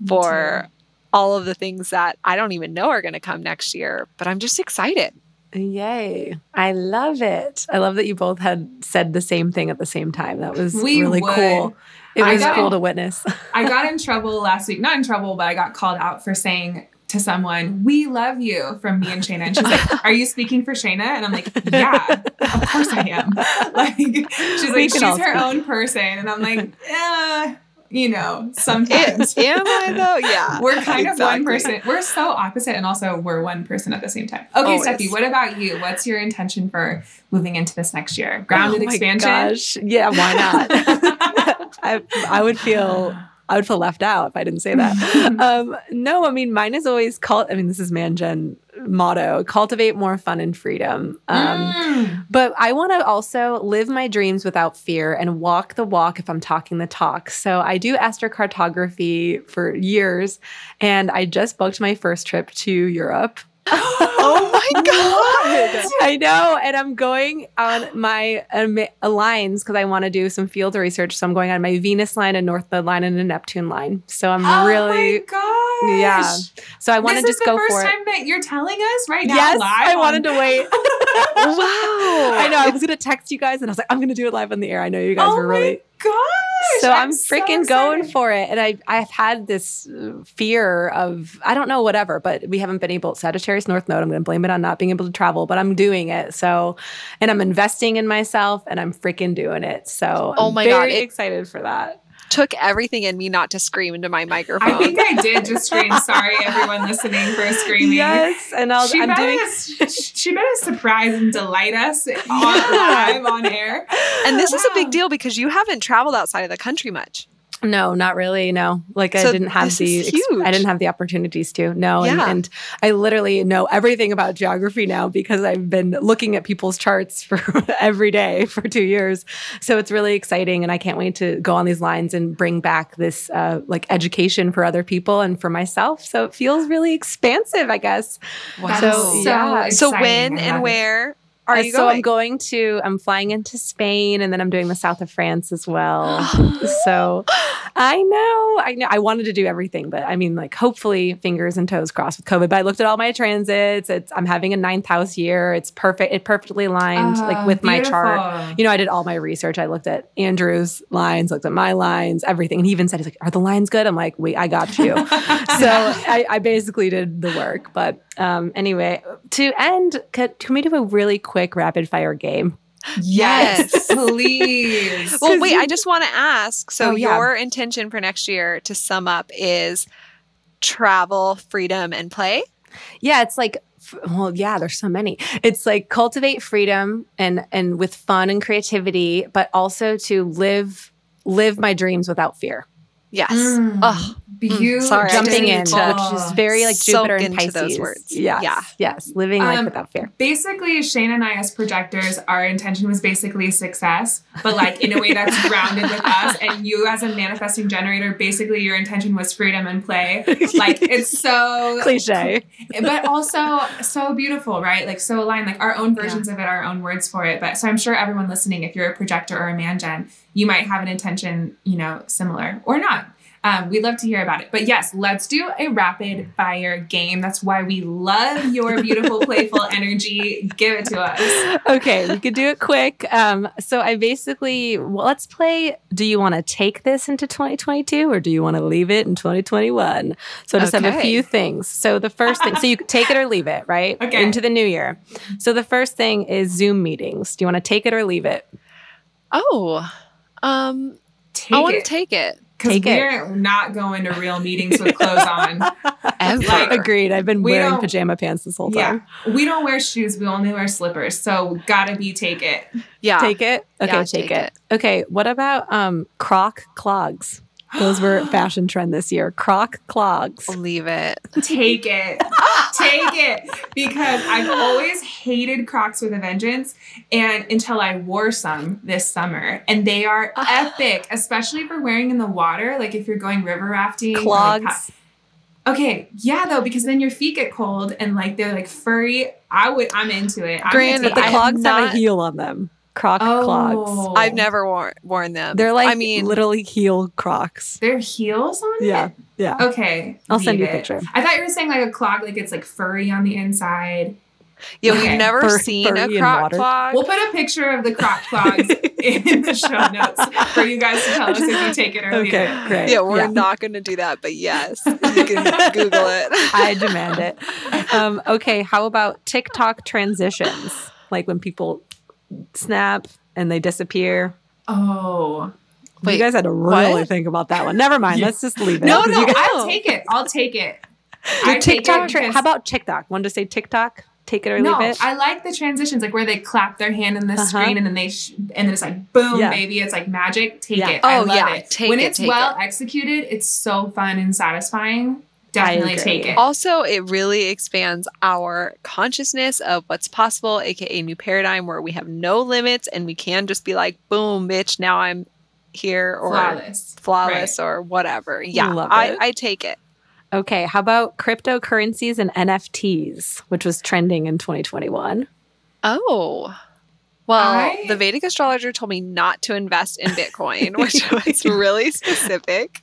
Me for too. All of the things that I don't even know are going to come next year, but I'm just excited. Yay. I love it. I love that you both had said the same thing at the same time. That was We really would. cool. It was cool to witness. I got in trouble last week. Not in trouble, but I got called out for saying to someone, "We love you" from me and Shayna, and she's like, "Are you speaking for Shayna?" And I'm like, "Yeah, of course I am." Like she's We like, "She's her own person," and I'm like, "Yeah, you know, sometimes." Am am I though? Yeah. We're kind of one person. We're so opposite, and also we're one person at the same time. Okay, Always. Steffi, what about you? What's your intention for moving into this next year? Grounded Oh my expansion. Gosh. Yeah, why not? I, I would feel I would feel left out if I didn't say that. um, no, I mean mine is always cult. I mean, this is Mangen motto: cultivate more fun and freedom. Um, Mm. But I want to also live my dreams without fear and walk the walk if I'm talking the talk. So I do astrocartography for years, and I just booked my first trip to Europe. Oh my god. I know, and I'm going on my um, lines because I want to do some field research. So I'm going on my Venus line, a North Node line, and a Neptune line. So I'm Oh really, yeah. So I want to this just is the go first for it. time that you're telling us right now. Yes, I on- wanted to wait. Wow. I know. I was gonna text you guys, and I was like, I'm gonna do it live on the air. I know you guys Oh were my really. gosh. So I'm, so freaking going for it, and I I've had this uh, fear of I don't know whatever, but we haven't been able. To Sagittarius North Node. I'm going to blame it on not being able to travel, but I'm doing it. So, and I'm investing in myself, and I'm freaking doing it. So, Oh I'm my God, very it- excited for that. Took everything in me not to scream into my microphone. I think I did just scream. Sorry, everyone listening for screaming. Yes, and I'll, She I'm better, doing. she better surprise and delight us on, live on air. and this is a big deal because you haven't traveled outside of the country much. No, not really. No, like I didn't have the ex- I didn't have the opportunities to. No, and, Yeah. and I literally know everything about geography now because I've been looking at people's charts for every day for two years. So it's really exciting, and I can't wait to go on these lines and bring back this uh, like education for other people and for myself. So it feels really expansive, I guess. That So, is yeah. So when and where? it. Are Uh, you so going? I'm going to. I'm flying into Spain, and then I'm doing the south of France as well. so I know, I know. I wanted to do everything, but I mean, like, hopefully, fingers and toes crossed with COVID. But I looked at all my transits. It's I'm having a ninth house year. It's perfect. It perfectly aligned, like Oh, with my chart. You know, I did all my research. I looked at Andrew's lines, looked at my lines, everything. And he even said, "He's like, are the lines good?" I'm like, "Wait, I got you." so I, I basically did the work. But um, anyway, to end, can, can we do a really quick rapid fire game? Yes, Yes. please. well, wait, I just want to ask. So Oh, yeah. your intention for next year to sum up is travel, freedom, and play? Yeah, it's like well, yeah, there's so many. It's like cultivate freedom and and with fun and creativity, but also to live live my dreams without fear. Yes. Mm. Ugh. Beautiful. sorry, Jumping in, didn't- which is very like Soak Jupiter and into Pisces. those words. Yes, Yeah. yes, living life Um, without fear. Basically, Shayna and I, as projectors, our intention was basically success, but like in a way that's grounded with us. And you, as a manifesting generator, basically your intention was freedom and play. Like it's so Cliche. but also so beautiful, right? Like so aligned, like our own versions of it, our own words for it. But so I'm sure everyone listening, if you're a projector or a man gen, you might have an intention, you know, similar or not. Um, we'd love to hear about it. But yes, let's do a rapid fire game. That's why we love your beautiful, playful energy. Give it to us. okay, we could do it quick. Um, so I basically well, let's play. Do you want to take this into 2022 or do you want to leave it in 2021? So I just have a few things. So the first thing, so you take it or leave it, right? Okay. Into the new year. So the first thing is Zoom meetings. Do you want to take it or leave it? Oh, um, Take I want to take it. Because take it. we're not going to real meetings with clothes on. Ever. Like, Agreed. I've been We wearing pajama pants this whole time. Yeah. We don't wear shoes. We only wear slippers. So gotta be take it. yeah. Take it. Okay, Yeah, take, take it. Okay. What about um Croc clogs? Those were fashion trend this year. Croc clogs. Leave it. Take it. Take it. Because I've always hated Crocs with a vengeance. And until I wore some this summer. And they are epic, especially for wearing in the water. Like if you're going river rafting. or, like, Clogs. okay. Yeah, though, because then your feet get cold and like they're like furry. I would I'm into it. I'm Granted, gonna But the take it. have clogs have, not- a heel on them. Croc oh. clogs. Oh. I've never worn worn them. They're like I mean, literally heel crocs. They're heels on it? Yeah. Yeah. Okay. I'll send you a it. picture. I thought you were saying like a clog, like it's like furry on the inside. Yeah, Okay. we've never Fur- seen furry a and Croc clog. We'll put a picture of the croc clogs in the show notes for you guys to tell us if you take it or leave Okay, it. great. yeah, we're not going to do that, but yes, you can Google it. I demand it. Um, okay, how about TikTok transitions? Like when people snap and they disappear. Oh. Wait, you guys had to really what? think about that one. Never mind. Yeah. Let's just leave it. No, no, guys- I'll take it. I'll take it. The TikTok. it Tra- how about TikTok? Want to say TikTok? Take it or no, leave it. I like the transitions, like where they clap their hand in the Uh-huh. screen and then they sh- and then it's like boom, Yeah. baby. It's like magic. Take Yeah. it. I Oh, love yeah. it. Take when it, it's take well it. executed, it's so fun and satisfying. Definitely take it. Also, it really expands our consciousness of what's possible, aka new paradigm where we have no limits and we can just be like, boom, bitch, now I'm here or Flawless. flawless or whatever. Yeah, Love I, it. I take it. Okay, how about cryptocurrencies and NFTs, which was trending in 2021? Oh. Well, I- the Vedic astrologer told me not to invest in Bitcoin, which was really specific.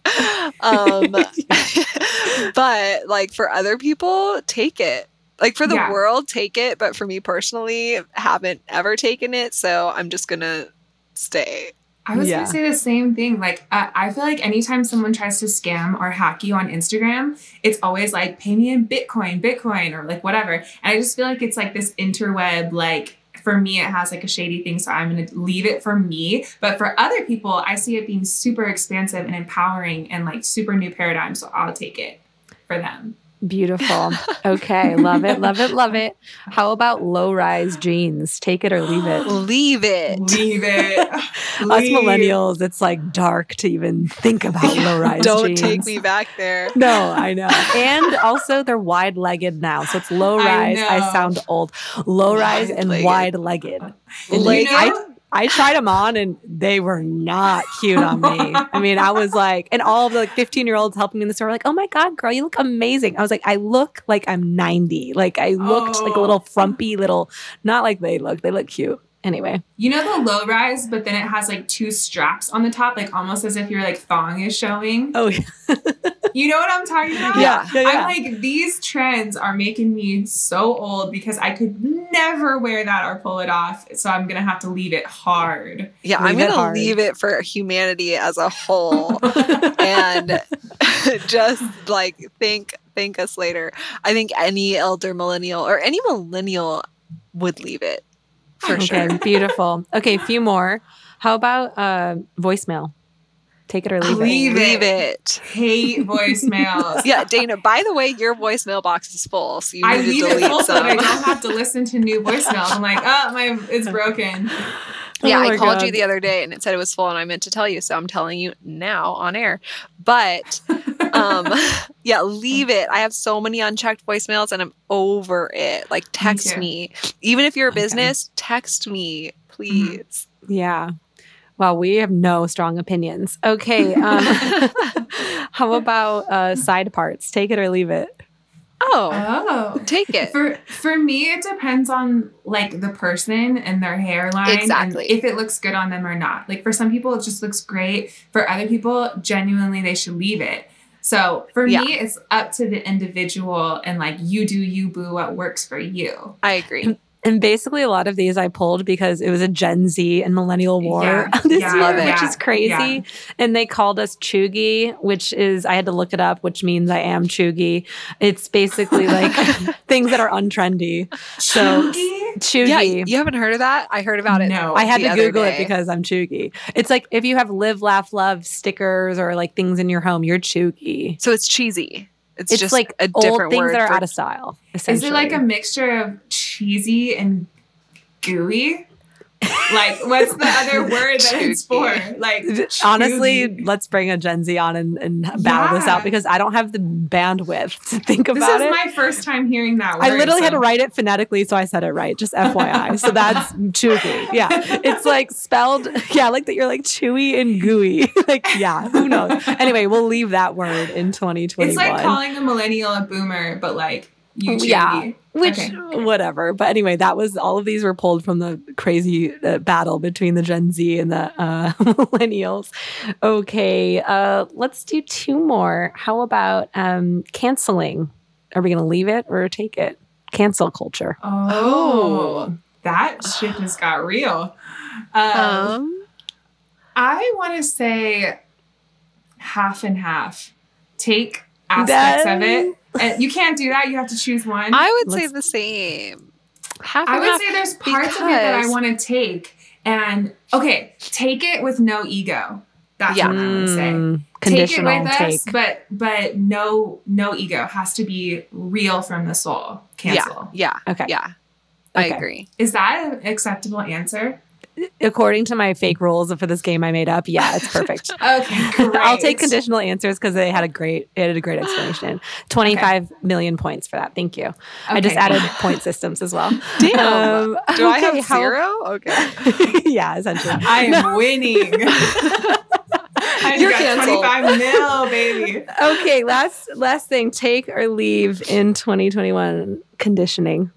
Um, but like for other people, take it. Like for the Yeah. world, take it. But for me personally, haven't ever taken it. So I'm just going to stay. I was Yeah. gonna say the same thing. Like, uh, I feel like anytime someone tries to scam or hack you on Instagram, it's always like, pay me in Bitcoin, Bitcoin, or like whatever. And I just feel like it's like this interweb, like, for me, it has like a shady thing. So I'm gonna leave it for me. But for other people, I see it being super expansive and empowering and like super new paradigm. So I'll take it for them. Beautiful. Okay, love it, love it, love it. How about low rise jeans? Take it or leave it. Leave it. Leave it. Us Leave. millennials, it's like dark to even think about low rise jeans. Don't jeans. take me back there. No, I know. And also, they're wide legged now. So it's low rise. I, know. sound old. Low rise and Wide-legged. wide legged. You I, know- I tried them on and they were not cute on me. I mean, I was like, and all the like 15 year olds helping me in the store were like, oh my God, girl, you look amazing. I was like, I look like I'm 90. Like I looked like a Oh. little frumpy little, not like they look. They look cute. Anyway, You know the low rise, but then it has like two straps on the top, like almost as if your like thong is showing. oh yeah, You know what I'm talking about? yeah, yeah. yeah. I'm like, these trends are making me so old because I could never wear that or pull it off. So I'm gonna have to leave it hard. Yeah, Leave I'm going to hard. leave it for humanity as a whole. and just like think thank us later. I think any elder millennial or any millennial would leave it for okay, sure. beautiful. Okay, a few more. How about uh, voicemail? Take it or leave, Leave it. it. Leave it. Hate voicemails. Yeah, Dana, by the way, your voicemail box is full, so you I need to leave delete it full so I don't have to listen to new voicemails. I'm like, oh my, it's broken. Yeah, Oh I called God. you the other day and it said it was full and I meant to tell you, so I'm telling you now on air. But um yeah, leave it. I have so many unchecked voicemails and I'm over it. Like text too. me. Even if you're a Okay. business, text me, please. Yeah. Well, we have no strong opinions. Okay. Um, how about uh, side parts? Take it or leave it. Oh, Oh. take it. For for me, it depends on like the person and their hairline, Exactly. and if it looks good on them or not. Like for some people, it just looks great. For other people, genuinely, they should leave it. So for Yeah. me, it's up to the individual, and like you do you boo what works for you. I agree. And basically, a lot of these I pulled because it was a Gen Z and millennial war Yeah, this yeah, year, Love it. which yeah, is crazy. yeah. And they called us Cheugy, which is, I had to look it up, which means I am Cheugy. It's basically like things that are untrendy. So, Chuggy? Cheugy. Yeah, you haven't heard of that? I heard about it. No. I had the to other Google it because I'm Cheugy. It's like if you have live, laugh, love stickers or like things in your home, you're Cheugy. So it's cheesy. It's, It's just like a old things word that are out of style. Is it like a mixture of cheesy and gooey? Like, what's the other word that it's for? Like, Honestly, chewy. let's bring a Gen Z on and, and battle this out because I don't have the bandwidth to think of it. this is it. my first time hearing that word. I literally had to write it phonetically, so I said it right. Just FYI. so that's chewy. Yeah, it's like spelled. Yeah, like that. You're like chewy and gooey. like yeah, who knows? Anyway, we'll leave that word in 2021. It's like calling a millennial a boomer, but like you Yeah. Which Okay. whatever. But anyway, that was all of these were pulled from the crazy uh, battle between the Gen Z and the uh, millennials. Okay, uh, let's do two more. How about um, canceling? Are we going to leave it or take it? cancel culture. Oh, that shit just got real. Um, Um, I want to say half and half. Take aspects of it. And you can't do that. You have to choose one. I would say Let's- the same. Half I would half say there's parts of it that I want to take. And okay, take it with no ego. That's Yeah. what I would say. Mm, Take it conditional with take. us, but but no no ego has to be real from the soul. Cancel. Yeah. Okay. Yeah. I agree. Is that an acceptable answer? According to my fake rules for this game I made up, yeah, it's perfect. Okay. I'll take conditional answers because they had a great, it had a great explanation. Twenty-five million points for that. Thank you. I just added point systems as well. Damn. Um, Do I have how- zero? Okay. yeah, essentially. I am winning. I You're got canceled. 25 mil, baby. okay, last last thing. Take or leave in 2021 conditioning.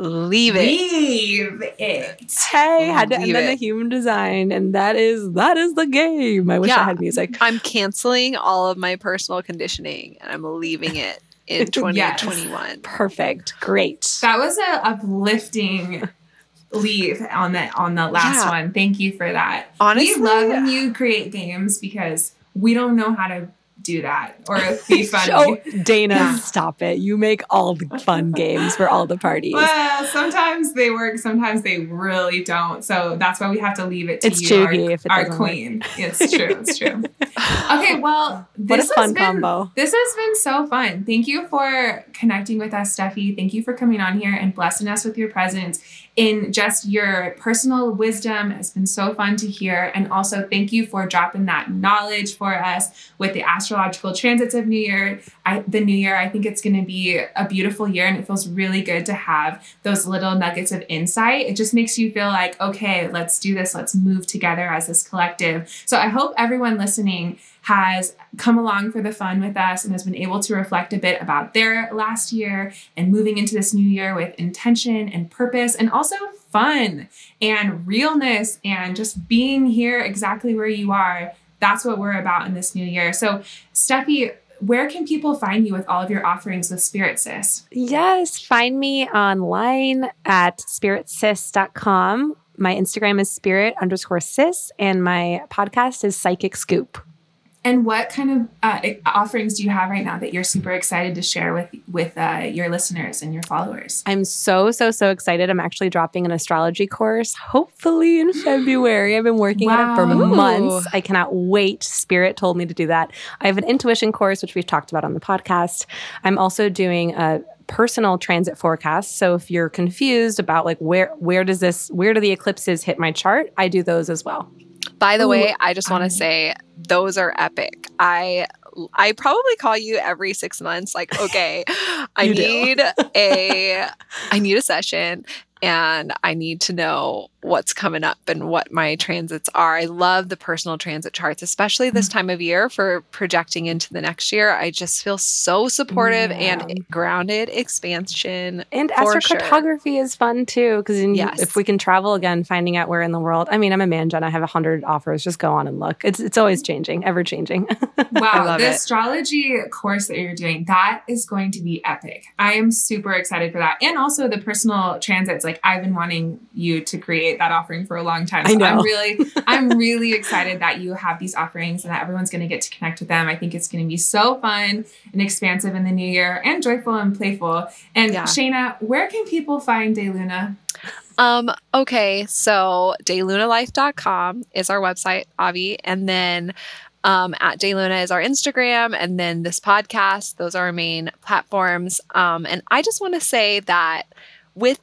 Leave it. Leave it. Hey, had to Leave end on a human design, and that is that is the game. I wish I had music. I'm canceling all of my personal conditioning and I'm leaving it in Yes. 2021. Perfect. Great. That was a uplifting leave on the on the last Yeah. one. Thank you for that. Honestly, we love when you create games because we don't know how to do that or be funny. Oh, Dana, Yeah. stop it. You make all the fun games for all the parties. Well, sometimes they work, sometimes they really don't. So that's why we have to leave it to It's you, our, if our doesn't work. queen. It's true. It's true. Okay, well, this What a fun been, combo. This has been so fun. Thank you for connecting with us, Steffi. Thank you for coming on here and blessing us with your presence in just your personal wisdom. It's been so fun to hear. And also, thank you for dropping that knowledge for us with the astrological transits of New Year. I, the New Year, I think it's going to be a beautiful year, and it feels really good to have those little nuggets of insight. It just makes you feel like, okay, let's do this. Let's move together as this collective. So I hope everyone listening has come along for the fun with us and has been able to reflect a bit about their last year and moving into this new year with intention and purpose and also fun and realness and just being here exactly where you are. That's what we're about in this new year. So, Steffi, where can people find you with all of your offerings with Spirit Sis? Yes, find me online at spiritsis.com. My Instagram is spirit underscore sis, and my podcast is Psychic Scoop. And what kind of uh, offerings do you have right now that you're super excited to share with with uh, your listeners and your followers? I'm so, so, so excited. I'm actually dropping an astrology course, hopefully in February. I've been working on it for Wow. months. I cannot wait. Spirit told me to do that. I have an intuition course, which we've talked about on the podcast. I'm also doing a personal transit forecast. So if you're confused about like where where does this where do the eclipses hit my chart, I do those as well. By the Ooh, way, I just want um, to say those are epic. I I probably call you every 6 months like, okay, I need a I need a session and I need to know what's coming up and what my transits are. I love the personal transit charts, especially this Mm. time of year for projecting into the next year. I just feel so supportive Yeah. and grounded expansion. And For sure. astrocartography is fun too because Yes. if we can travel again, finding out where in the world. I mean, I'm a man, Jen. I have a hundred offers. Just go on and look. It's it's always changing, ever changing. Wow, the it. astrology course that you're doing, that is going to be epic. I am super excited for that. And also the personal transits. Like I've been wanting you to create that offering for a long time. I know. I'm really, I'm really excited that you have these offerings and that everyone's going to get to connect with them. I think it's going to be so fun and expansive in the new year and joyful and playful. And Yeah. Shayna, where can people find De Luna? Um, okay, so delunalife.com is our website, Avi, and then um, at Deluna is our Instagram, and then this podcast. Those are our main platforms. Um, and I just want to say that with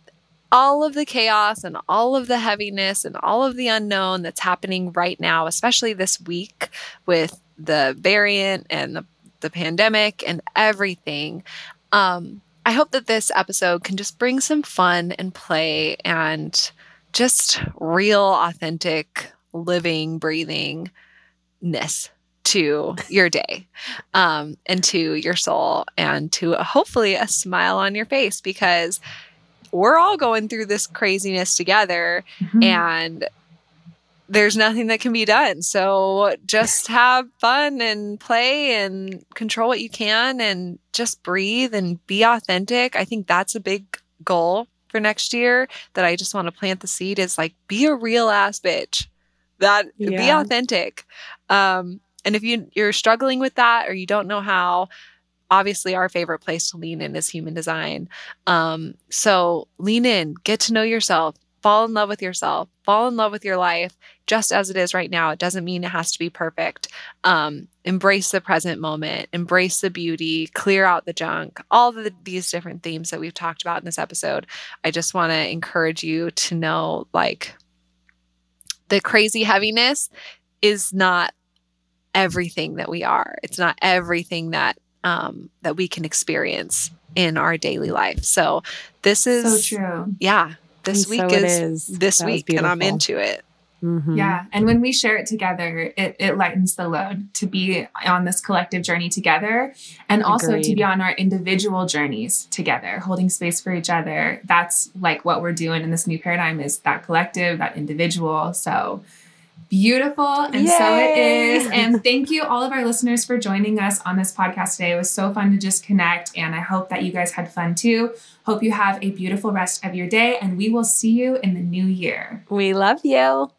all of the chaos and all of the heaviness and all of the unknown that's happening right now, especially this week with the variant and the, the pandemic and everything, um, I hope that this episode can just bring some fun and play and just real, authentic, living, breathingness to your day um, and to your soul and to hopefully a smile on your face because we're all going through this craziness together Mm-hmm. and there's nothing that can be done. So just have fun and play and control what you can and just breathe and be authentic. I think that's a big goal for next year that I just want to plant the seed is like be a real ass bitch. That yeah. be authentic. Um and if you you're struggling with that or you don't know how, obviously our favorite place to lean in is human design. Um so lean in, get to know yourself, fall in love with yourself, fall in love with your life just as it is right now. It doesn't mean it has to be perfect. Um, embrace the present moment, embrace the beauty, clear out the junk, all the, these different themes that we've talked about in this episode. I just want to encourage you to know like the crazy heaviness is not everything that we are. It's not everything that um, that we can experience in our daily life. So this is so true. Yeah, this and week so is, is, this that week, and I'm into it. Mm-hmm. Yeah. And when we share it together, it, it lightens the load to be on this collective journey together and also Agreed. to be on our individual journeys together, holding space for each other. That's like what we're doing in this new paradigm is that collective, that individual. So beautiful. And Yay! so it is. And thank you, all of our listeners, for joining us on this podcast today. It was so fun to just connect. And I hope that you guys had fun too. Hope you have a beautiful rest of your day. And we will see you in the new year. We love you.